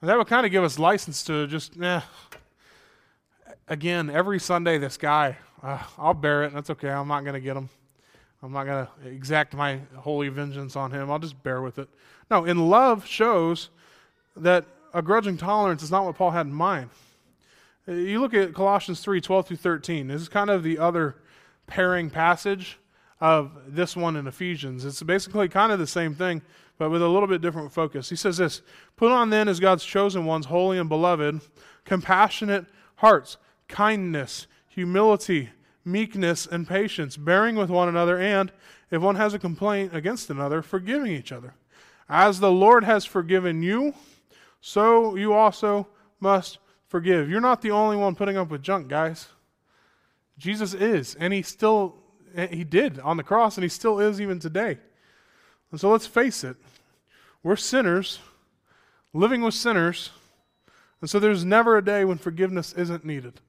That would kind of give us license to just, eh. Again, every Sunday, this guy, uh, I'll bear it. That's okay. I'm not going to get him. I'm not going to exact my holy vengeance on him. I'll just bear with it. No, in love shows that a grudging tolerance is not what Paul had in mind. You look at Colossians 3 12 through 13. This is kind of the other pairing passage of this one in Ephesians. It's basically kind of the same thing, but with a little bit different focus. He says this Put on then as God's chosen ones, holy and beloved, compassionate hearts, kindness, humility, meekness, and patience, bearing with one another, and if one has a complaint against another, forgiving each other. As the Lord has forgiven you, so you also must forgive. You're not the only one putting up with junk, guys. Jesus is, and he still he did on the cross and he still is even today. And so let's face it. We're sinners living with sinners. And so there's never a day when forgiveness isn't needed.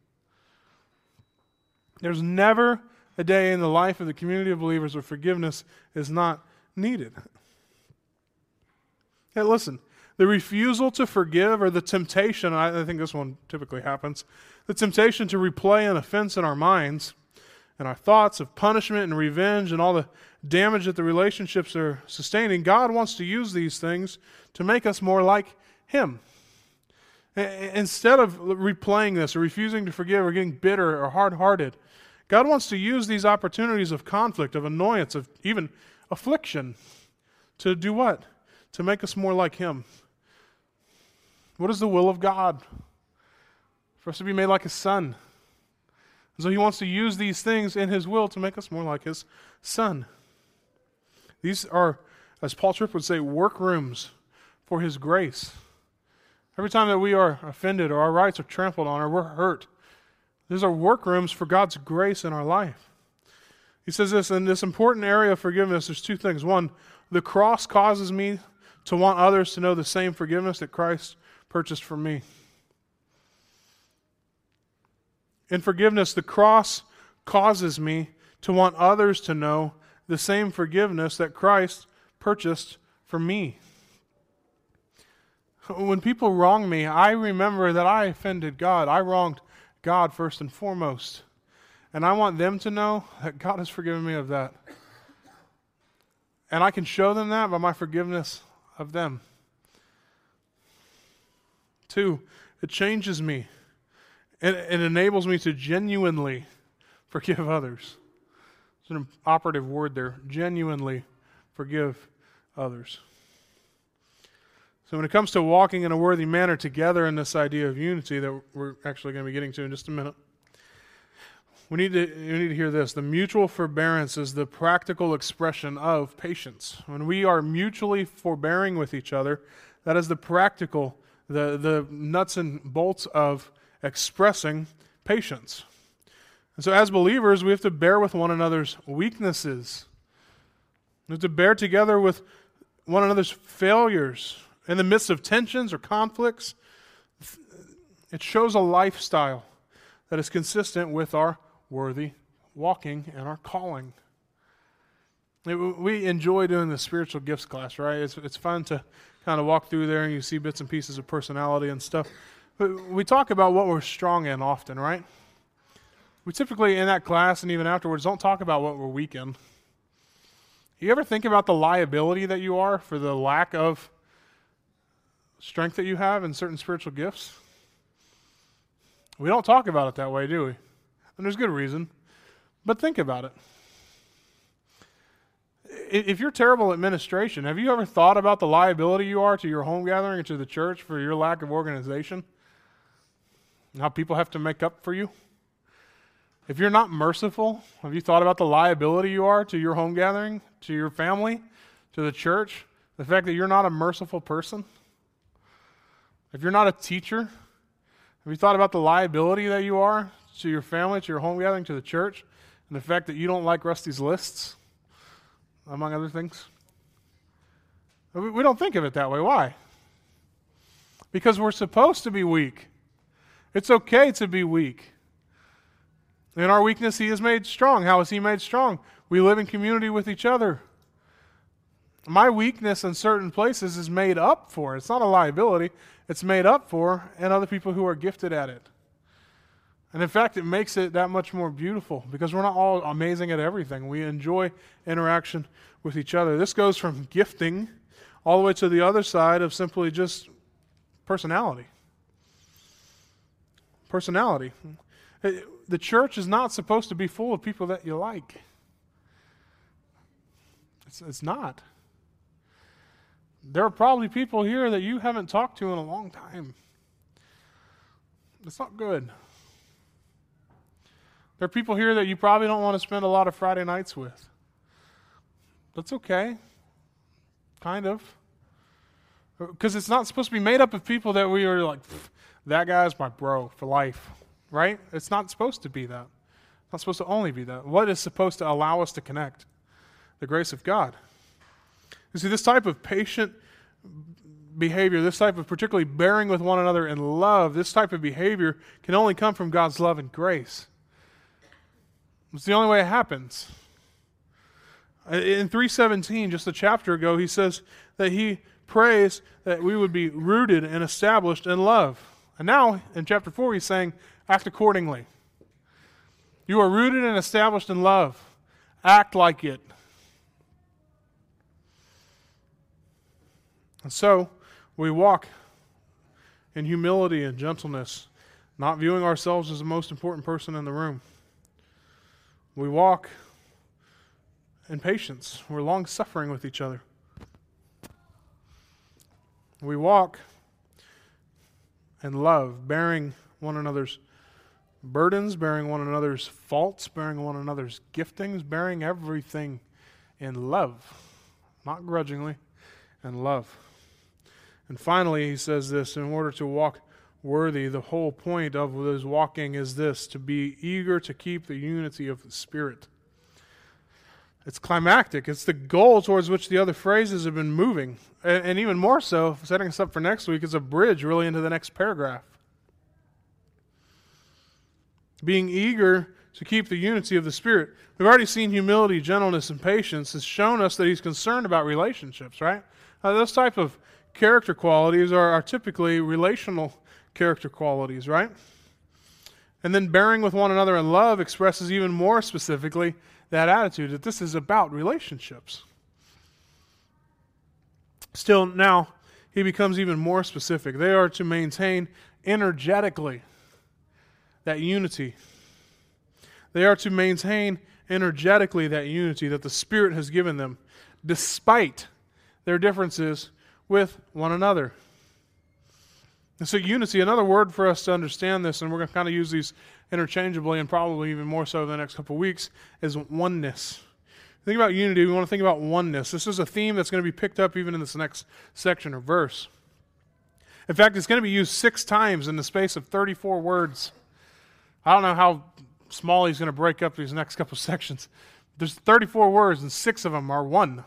There's never a day in the life of the community of believers where forgiveness is not needed. Hey, listen, the refusal to forgive or the temptation, I, think this one typically happens, the temptation to replay an offense in our minds and our thoughts of punishment and revenge and all the damage that the relationships are sustaining, God wants to use these things to make us more like Him. Instead of replaying this or refusing to forgive or getting bitter or hard hearted, God wants to use these opportunities of conflict, of annoyance, of even affliction to do what? To make us more like Him. What is the will of God? For us to be made like His Son. And so He wants to use these things in His will to make us more like His Son. These are, as Paul Tripp would say, workrooms for His grace. Every time that we are offended or our rights are trampled on or we're hurt, these are workrooms for God's grace in our life. He says this in this important area of forgiveness, there's two things. One, the cross causes me to want others to know the same forgiveness that Christ purchased for me. In forgiveness, the cross causes me to want others to know the same forgiveness that Christ purchased for me. When people wrong me, I remember that I offended God. I wronged God first and foremost. And I want them to know that God has forgiven me of that. And I can show them that by my forgiveness of them. Two, it changes me. It, it enables me to genuinely forgive others. It's an operative word there. Genuinely forgive others. So, when it comes to walking in a worthy manner together in this idea of unity that we're actually going to be getting to in just a minute, we need to, we need to hear this. The mutual forbearance is the practical expression of patience. When we are mutually forbearing with each other, that is the practical, the, the nuts and bolts of expressing patience. And so, as believers, we have to bear with one another's weaknesses. We have to bear together with one another's failures in the midst of tensions or conflicts, it shows a lifestyle that is consistent with our worthy walking and our calling. We enjoy doing the spiritual gifts class, right? It's, it's fun to kind of walk through there and you see bits and pieces of personality and stuff. But we talk about what we're strong in often, right? We typically, in that class and even afterwards, don't talk about what we're weak in. You ever think about the liability that you are for the lack of strength that you have in certain spiritual gifts? We don't talk about it that way, do we? And there's good reason. But think about it. If you're terrible at administration, have you ever thought about the liability you are to your home gathering and to the church for your lack of organization? And how people have to make up for you? If you're not merciful, have you thought about the liability you are to your home gathering, to your family, to the church? The fact that you're not a merciful person? If you're not a teacher, have you thought about the liability that you are to your family, to your home gathering, to the church, and the fact that you don't like Rusty's lists, among other things? We don't think of it that way. Why? Because we're supposed to be weak. It's okay to be weak. In our weakness, He is made strong. How is He made strong? We live in community with each other. My weakness in certain places is made up for. It's not a liability, it's made up for in other people who are gifted at it. And in fact, it makes it that much more beautiful because we're not all amazing at everything. We enjoy interaction with each other. This goes from gifting all the way to the other side of simply just personality. personality. The church is not supposed to be full of people that you like. It's, it's not. There are probably people here that you haven't talked to in a long time. It's not good. There are people here that you probably don't want to spend a lot of Friday nights with. That's okay. Kind of. Because it's not supposed to be made up of people that we are like, that guy's my bro for life, right? It's not supposed to be that. It's not supposed to only be that. What is supposed to allow us to connect? The grace of God. You see, this type of patient behavior, this type of particularly bearing with one another in love, this type of behavior can only come from God's love and grace. It's the only way it happens. In 317, just a chapter ago, he says that he prays that we would be rooted and established in love. And now, in chapter 4, he's saying, act accordingly. You are rooted and established in love. Act like it. And so, we walk in humility and gentleness, not viewing ourselves as the most important person in the room. We walk in patience. We're long suffering with each other. We walk in love, bearing one another's burdens, bearing one another's faults, bearing one another's giftings, bearing everything in love, not grudgingly, in love. And finally, he says this in order to walk worthy, the whole point of this walking is this to be eager to keep the unity of the Spirit. It's climactic. It's the goal towards which the other phrases have been moving. And, and even more so, setting us up for next week, is a bridge really into the next paragraph. Being eager to keep the unity of the Spirit. We've already seen humility, gentleness, and patience has shown us that he's concerned about relationships, right? Uh, those type of character qualities are, are typically relational character qualities, right? And then bearing with one another in love expresses even more specifically that attitude that this is about relationships. Still, now he becomes even more specific. They are to maintain energetically that unity. They are to maintain energetically that unity that the Spirit has given them, despite their differences with one another. And so, unity, another word for us to understand this, and we're going to kind of use these interchangeably and probably even more so in the next couple of weeks, is oneness. Think about unity, we want to think about oneness. This is a theme that's going to be picked up even in this next section or verse. In fact, it's going to be used six times in the space of 34 words. I don't know how small he's going to break up these next couple sections. There's 34 words, and six of them are one.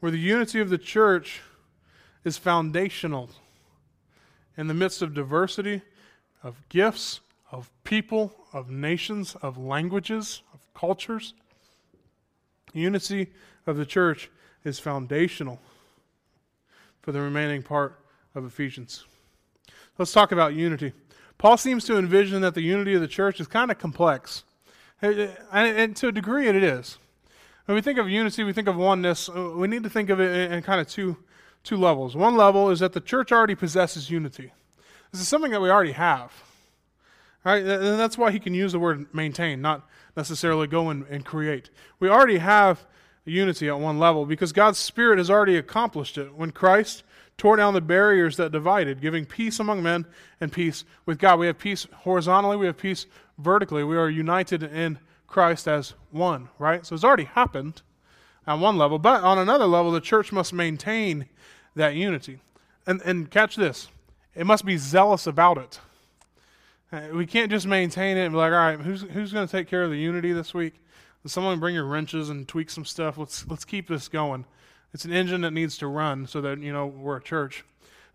Where the unity of the church is foundational in the midst of diversity, of gifts, of people, of nations, of languages, of cultures. Unity of the church is foundational for the remaining part of Ephesians. Let's talk about unity. Paul seems to envision that the unity of the church is kind of complex. Eh, eh, and to a degree, it is. When we think of unity, we think of oneness. We need to think of it in kind of two two levels. One level is that the church already possesses unity. This is something that we already have. Right? And that's why he can use the word maintain, not necessarily go and, and create. We already have unity at one level because God's Spirit has already accomplished it when Christ tore down the barriers that divided, giving peace among men and peace with God. We have peace horizontally, we have peace vertically. We are united in Christ as one, right? So it's already happened on one level, but on another level, the church must maintain that unity. And, and catch this it must be zealous about it. Uh, we can't just maintain it and be like, all right, who's, who's going to take care of the unity this week? Someone bring your wrenches and tweak some stuff. Let's, let's keep this going. It's an engine that needs to run so that, you know, we're a church.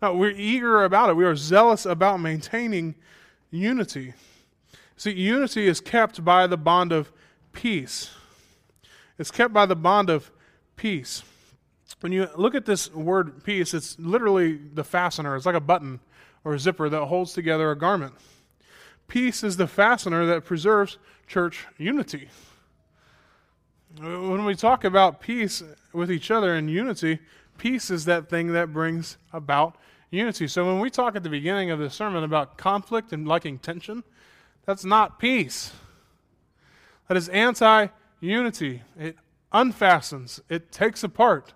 No, we're eager about it. We are zealous about maintaining unity. See, unity is kept by the bond of peace. It's kept by the bond of peace. When you look at this word peace, it's literally the fastener. It's like a button or a zipper that holds together a garment. Peace is the fastener that preserves church unity. When we talk about peace with each other and unity, peace is that thing that brings about unity. So when we talk at the beginning of the sermon about conflict and liking tension, that's not peace. That is anti unity. It unfastens, it takes apart.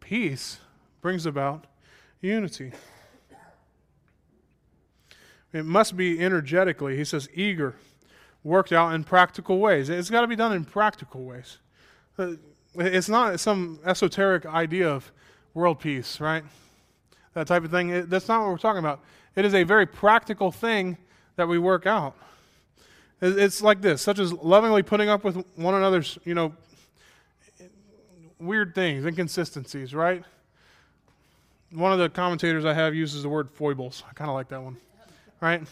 Peace brings about unity. It must be energetically, he says, eager, worked out in practical ways. It's got to be done in practical ways. Uh, it's not some esoteric idea of world peace, right? That type of thing. that's not what we're talking about. It is a very practical thing that we work out. It's like this, such as lovingly putting up with one another's, you know, weird things, inconsistencies, right? One of the commentators I have uses the word foibles. I kind of like that one, right?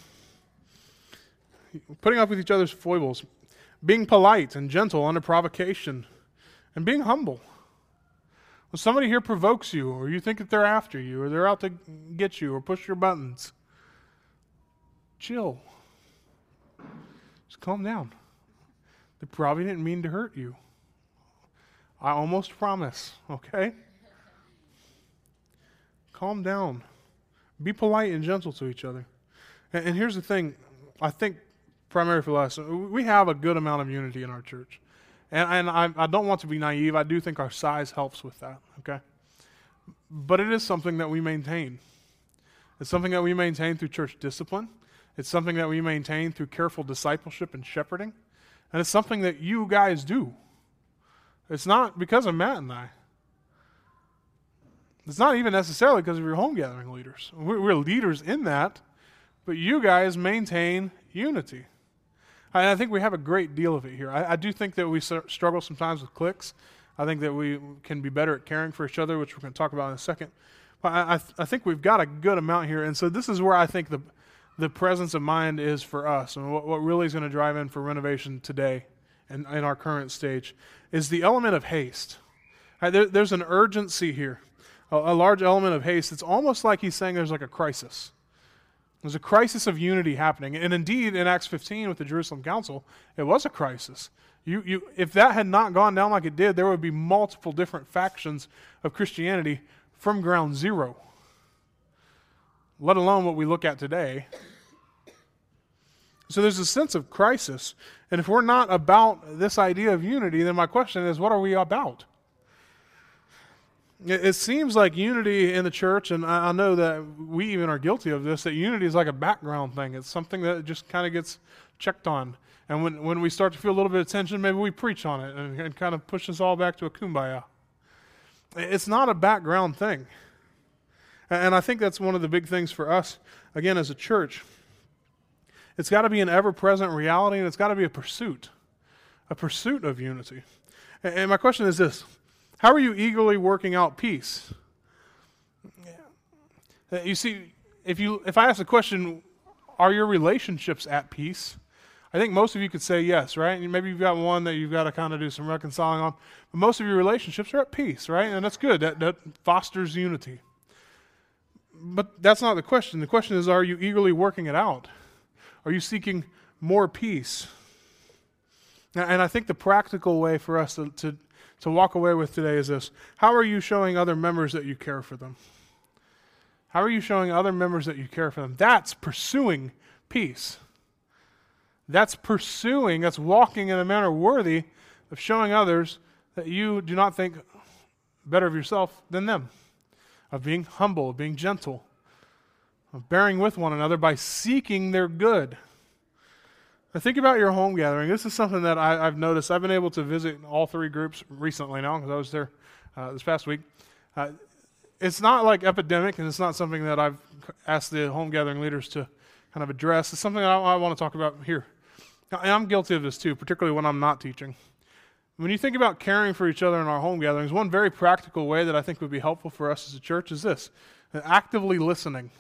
Putting up with each other's foibles, being polite and gentle under provocation, and being humble. When somebody here provokes you, or you think that they're after you, or they're out to get you, or push your buttons, chill. Just calm down. They probably didn't mean to hurt you. I almost promise, okay? Calm down. Be polite and gentle to each other. And, and here's the thing I think, primarily for us, we have a good amount of unity in our church. And, and I, I don't want to be naive. I do think our size helps with that, okay? But it is something that we maintain. It's something that we maintain through church discipline. It's something that we maintain through careful discipleship and shepherding. And it's something that you guys do. It's not because of Matt and I. It's not even necessarily because of your home gathering leaders. We're, leaders in that, but you guys maintain unity. I think we have a great deal of it here. I, I do think that we struggle sometimes with cliques. I think that we can be better at caring for each other, which we're going to talk about in a second. But I, I, th- I think we've got a good amount here. And so this is where I think the, the presence of mind is for us and what, what really is going to drive in for renovation today and in our current stage is the element of haste. Right, there, there's an urgency here, a, a large element of haste. It's almost like he's saying there's like a crisis. There's a crisis of unity happening. And indeed, in Acts 15 with the Jerusalem Council, it was a crisis. You, you, if that had not gone down like it did, there would be multiple different factions of Christianity from ground zero let alone what we look at today. So there's a sense of crisis. And if we're not about this idea of unity, then my question is what are we about? It seems like unity in the church, and I know that we even are guilty of this, that unity is like a background thing. It's something that just kind of gets checked on. And when, when we start to feel a little bit of tension, maybe we preach on it and, and kind of push us all back to a kumbaya. It's not a background thing. And I think that's one of the big things for us, again, as a church. It's got to be an ever present reality, and it's got to be a pursuit, a pursuit of unity. And my question is this How are you eagerly working out peace? You see, if, you, if I ask the question, Are your relationships at peace? I think most of you could say yes, right? And maybe you've got one that you've got to kind of do some reconciling on. But most of your relationships are at peace, right? And that's good. That, that fosters unity but that's not the question. The question is are you eagerly working it out? Are you seeking more peace? And I think the practical way for us to, to, to walk away with today is this How are you showing other members that you care for them? How are you showing other members that you care for them? That's pursuing peace. That's pursuing, that's walking in a manner worthy of showing others that you do not think better of yourself than them of being humble, of being gentle, of bearing with one another by seeking their good. Now, think about your home gathering. This is something that I, have noticed. I've been able to visit all three groups recently now because I was there uh, this past week. Uh, it's not like epidemic, and it's not something that I've asked the home gathering leaders to kind of address. It's something I, I want to talk about here. Now, I'm guilty of this too, particularly when I'm not teaching. When you think about caring for each other in our home gatherings, one very practical way that I think would be helpful for us as a church is this actively listening.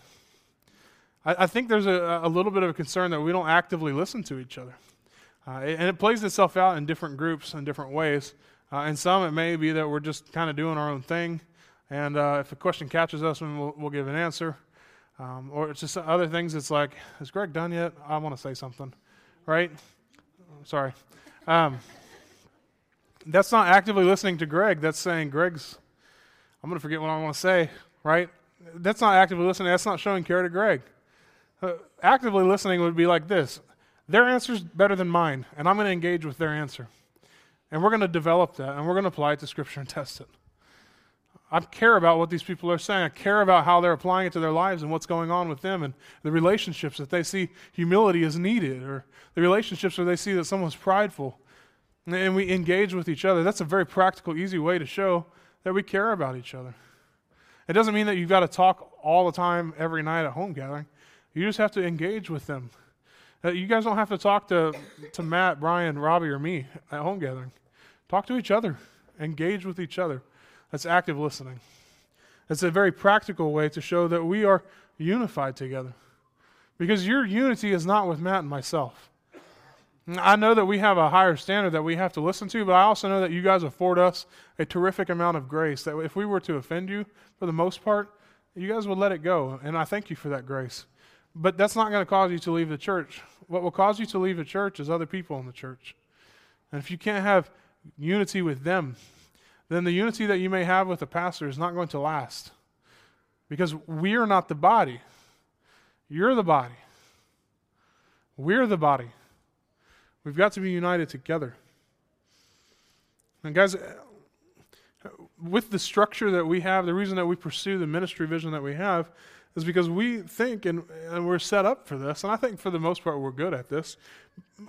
I, I think there's a, a, little bit of a concern that we don't actively listen to each other. Uh, and it plays itself out in different groups in different ways. Uh, and some, it may be that we're just kind of doing our own thing. And uh, if a question catches us, we'll, we'll give an answer. Um, or it's just other things. It's like, is Greg done yet? I want to say something, right? Sorry. Um, that's not actively listening to Greg. That's saying, Greg's, I'm going to forget what I want to say, right? That's not actively listening. That's not showing care to Greg. Uh, actively listening would be like this their answer's better than mine, and I'm going to engage with their answer. And we're going to develop that, and we're going to apply it to Scripture and test it. I care about what these people are saying. I care about how they're applying it to their lives and what's going on with them and the relationships that they see humility is needed, or the relationships where they see that someone's prideful. And we engage with each other. That's a very practical, easy way to show that we care about each other. It doesn't mean that you've got to talk all the time every night at home gathering. You just have to engage with them. Uh, you guys don't have to talk to, to Matt, Brian, Robbie, or me at home gathering. Talk to each other, engage with each other. That's active listening. It's a very practical way to show that we are unified together. Because your unity is not with Matt and myself. I know that we have a higher standard that we have to listen to, but I also know that you guys afford us a terrific amount of grace. That if we were to offend you, for the most part, you guys would let it go. And I thank you for that grace. But that's not going to cause you to leave the church. What will cause you to leave the church is other people in the church. And if you can't have unity with them, then the unity that you may have with the pastor is not going to last. Because we are not the body. You're the body. We're the body. We've got to be united together. And, guys, uh, with the structure that we have, the reason that we pursue the ministry vision that we have is because we think and, and we're set up for this, and I think for the most part we're good at this.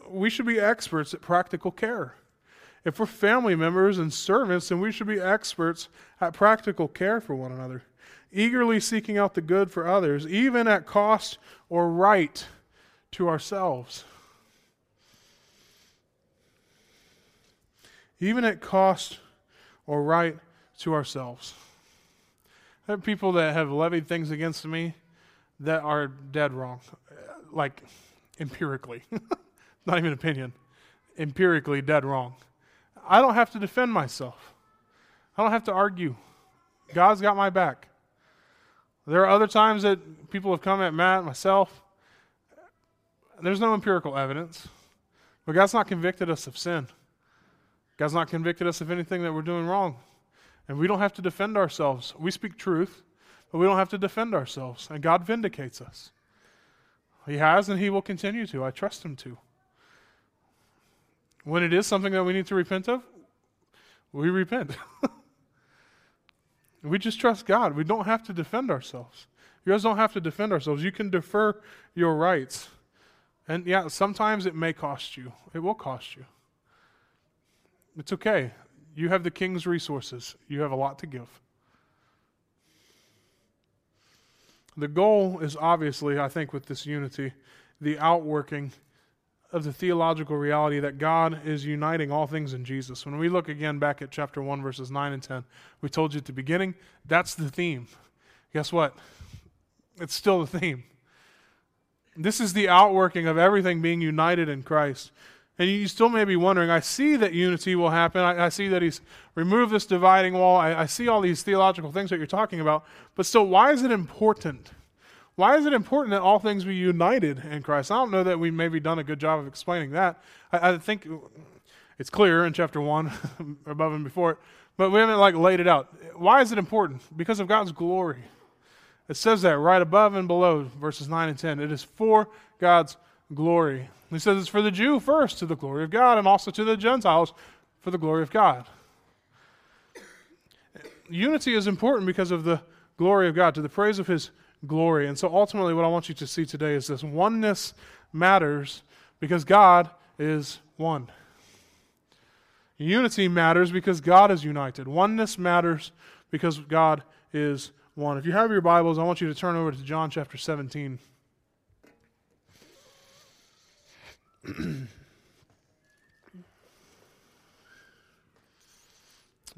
We should be experts at practical care. If we're family members and servants, then we should be experts at practical care for one another, eagerly seeking out the good for others, even at cost or right to ourselves. Even at cost or right to ourselves. I have people that have levied things against me that are dead wrong, like empirically, not even opinion, empirically dead wrong. I don't have to defend myself. I don't have to argue. God's got my back. There are other times that people have come at Matt, myself. There's no empirical evidence. But God's not convicted us of sin. God's not convicted us of anything that we're doing wrong. And we don't have to defend ourselves. We speak truth, but we don't have to defend ourselves. And God vindicates us. He has, and He will continue to. I trust Him to. When it is something that we need to repent of, we repent. we just trust God. We don't have to defend ourselves. You guys don't have to defend ourselves. You can defer your rights. And yeah, sometimes it may cost you, it will cost you. It's okay. You have the king's resources, you have a lot to give. The goal is obviously, I think, with this unity, the outworking of the theological reality that God is uniting all things in Jesus. When we look again back at chapter 1, verses 9 and 10, we told you at the beginning, that's the theme. Guess what? It's still the theme. This is the outworking of everything being united in Christ. And you still may be wondering, I see that unity will happen. I, I see that he's removed this dividing wall. I, I see all these theological things that you're talking about. But still, why is it important? Why is it important that all things be united in Christ? I don't know that we maybe done a good job of explaining that. I, I think it's clear in chapter 1, above and before it, but we haven't like laid it out. Why is it important? Because of God's glory. It says that right above and below, verses 9 and 10. It is for God's glory. He says it's for the Jew first to the glory of God, and also to the Gentiles for the glory of God. Unity is important because of the glory of God, to the praise of His glory. And so ultimately, what I want you to see today is this oneness matters because God is one. Unity matters because God is united. Oneness matters because God is one. If you have your Bibles, I want you to turn over to John chapter 17.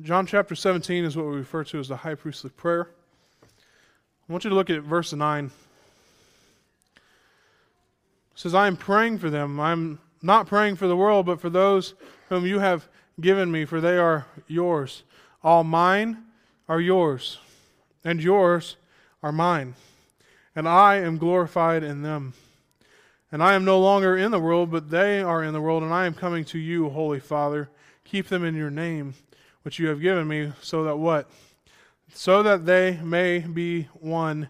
John chapter 17 is what we refer to as the high priestly prayer. I want you to look at verse 9. It says, I am praying for them. I'm not praying for the world, but for those whom you have given me, for they are yours. All mine are yours, and yours are mine. And I am glorified in them. And I am no longer in the world, but they are in the world, and I am coming to you, Holy Father. Keep them in your name, which you have given me, so that what? so that they may be one,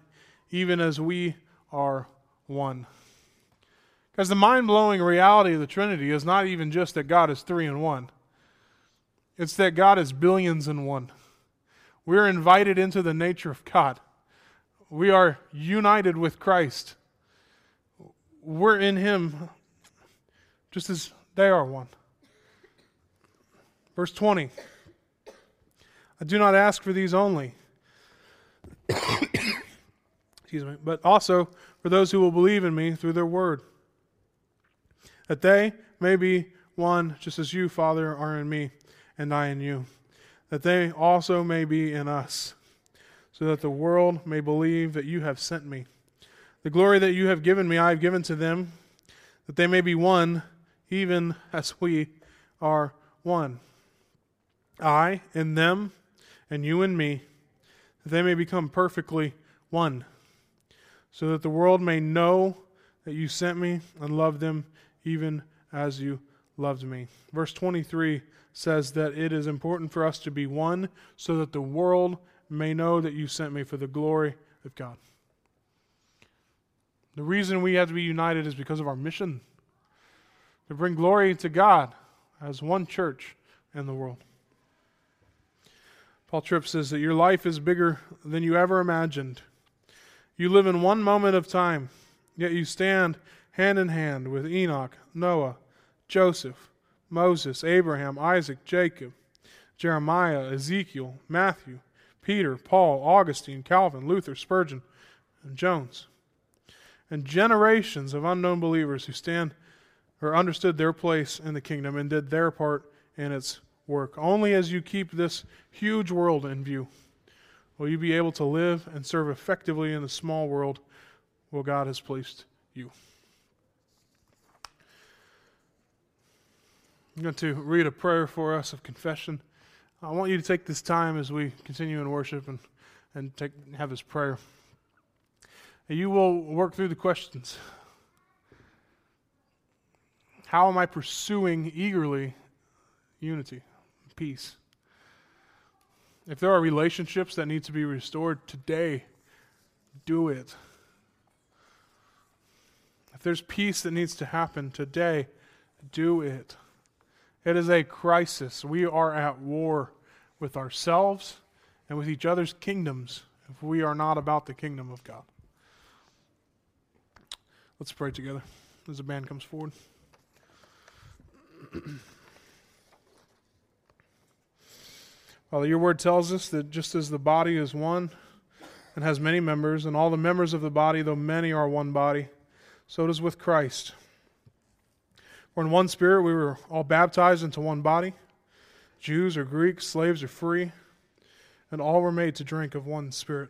even as we are one. Because the mind blowing reality of the Trinity is not even just that God is three in one, it's that God is billions in one. We're invited into the nature of God. We are united with Christ. We're in Him just as they are one. Verse 20 I do not ask for these only. Excuse me, but also for those who will believe in me through their word, that they may be one just as you, Father, are in me and I in you, that they also may be in us, so that the world may believe that you have sent me. The glory that you have given me, I have given to them, that they may be one, even as we are one. I in them, and you in me, that they may become perfectly one, so that the world may know that you sent me and loved them even as you loved me. Verse 23 says that it is important for us to be one so that the world may know that you sent me for the glory of God. The reason we have to be united is because of our mission to bring glory to God as one church in the world. Paul Tripp says that your life is bigger than you ever imagined. You live in one moment of time, yet you stand hand in hand with Enoch, Noah, Joseph, Moses, Abraham, Isaac, Jacob, Jeremiah, Ezekiel, Matthew, Peter, Paul, Augustine, Calvin, Luther, Spurgeon, and Jones. And generations of unknown believers who stand or understood their place in the kingdom and did their part in its work. Only as you keep this huge world in view will you be able to live and serve effectively in the small world where God has placed you. I'm going to read a prayer for us of confession. I want you to take this time as we continue in worship and, and take, have this prayer. You will work through the questions. How am I pursuing eagerly unity, peace? If there are relationships that need to be restored today, do it. If there's peace that needs to happen today, do it. It is a crisis. We are at war with ourselves and with each other's kingdoms if we are not about the kingdom of God. Let's pray together as the band comes forward. Father, your word tells us that just as the body is one and has many members, and all the members of the body, though many, are one body, so it is with Christ. For in one spirit we were all baptized into one body Jews or Greeks, slaves or free, and all were made to drink of one spirit.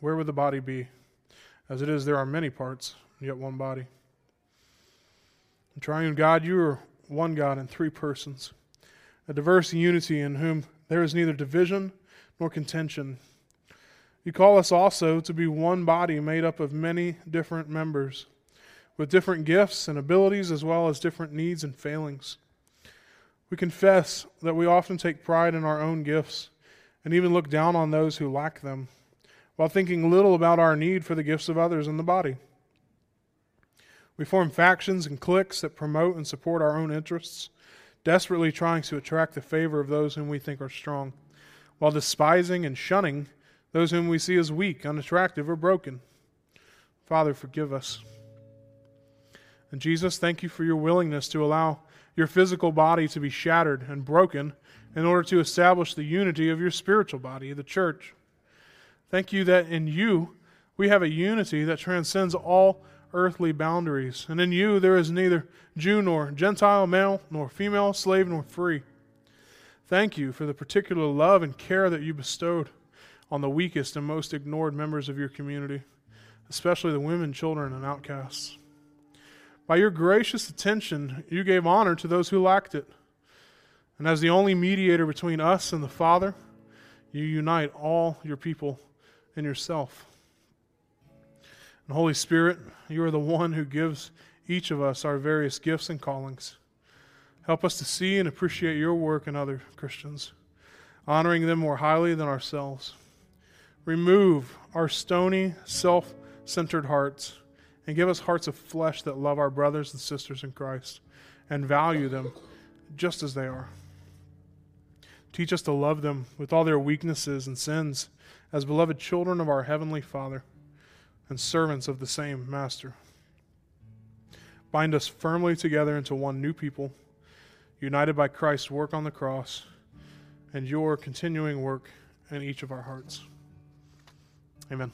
where would the body be? As it is, there are many parts, yet one body. triune God, you are one God in three persons, a diverse unity in whom there is neither division nor contention you call us also to be one body made up of many different members, with different gifts and abilities as well as different needs and failings. We confess that we often take pride in our own gifts and even look down on those who lack them, while thinking little about our need for the gifts of others in the body. We form factions and cliques that promote and support our own interests, desperately trying to attract the favor of those whom we think are strong, while despising and shunning those whom we see as weak, unattractive, or broken. Father, forgive us. And Jesus, thank you for your willingness to allow your physical body to be shattered and broken in order to establish the unity of your spiritual body, the church. Thank you that in you we have a unity that transcends all earthly boundaries. And in you there is neither Jew nor Gentile, male nor female, slave nor free. Thank you for the particular love and care that you bestowed on the weakest and most ignored members of your community, especially the women, children, and outcasts. By your gracious attention, you gave honor to those who lacked it. And as the only mediator between us and the Father, you unite all your people in yourself. And Holy Spirit, you are the one who gives each of us our various gifts and callings. Help us to see and appreciate your work in other Christians, honoring them more highly than ourselves. Remove our stony, self centered hearts and give us hearts of flesh that love our brothers and sisters in Christ and value them just as they are. Teach us to love them with all their weaknesses and sins as beloved children of our Heavenly Father and servants of the same Master. Bind us firmly together into one new people united by Christ's work on the cross and your continuing work in each of our hearts. Amen.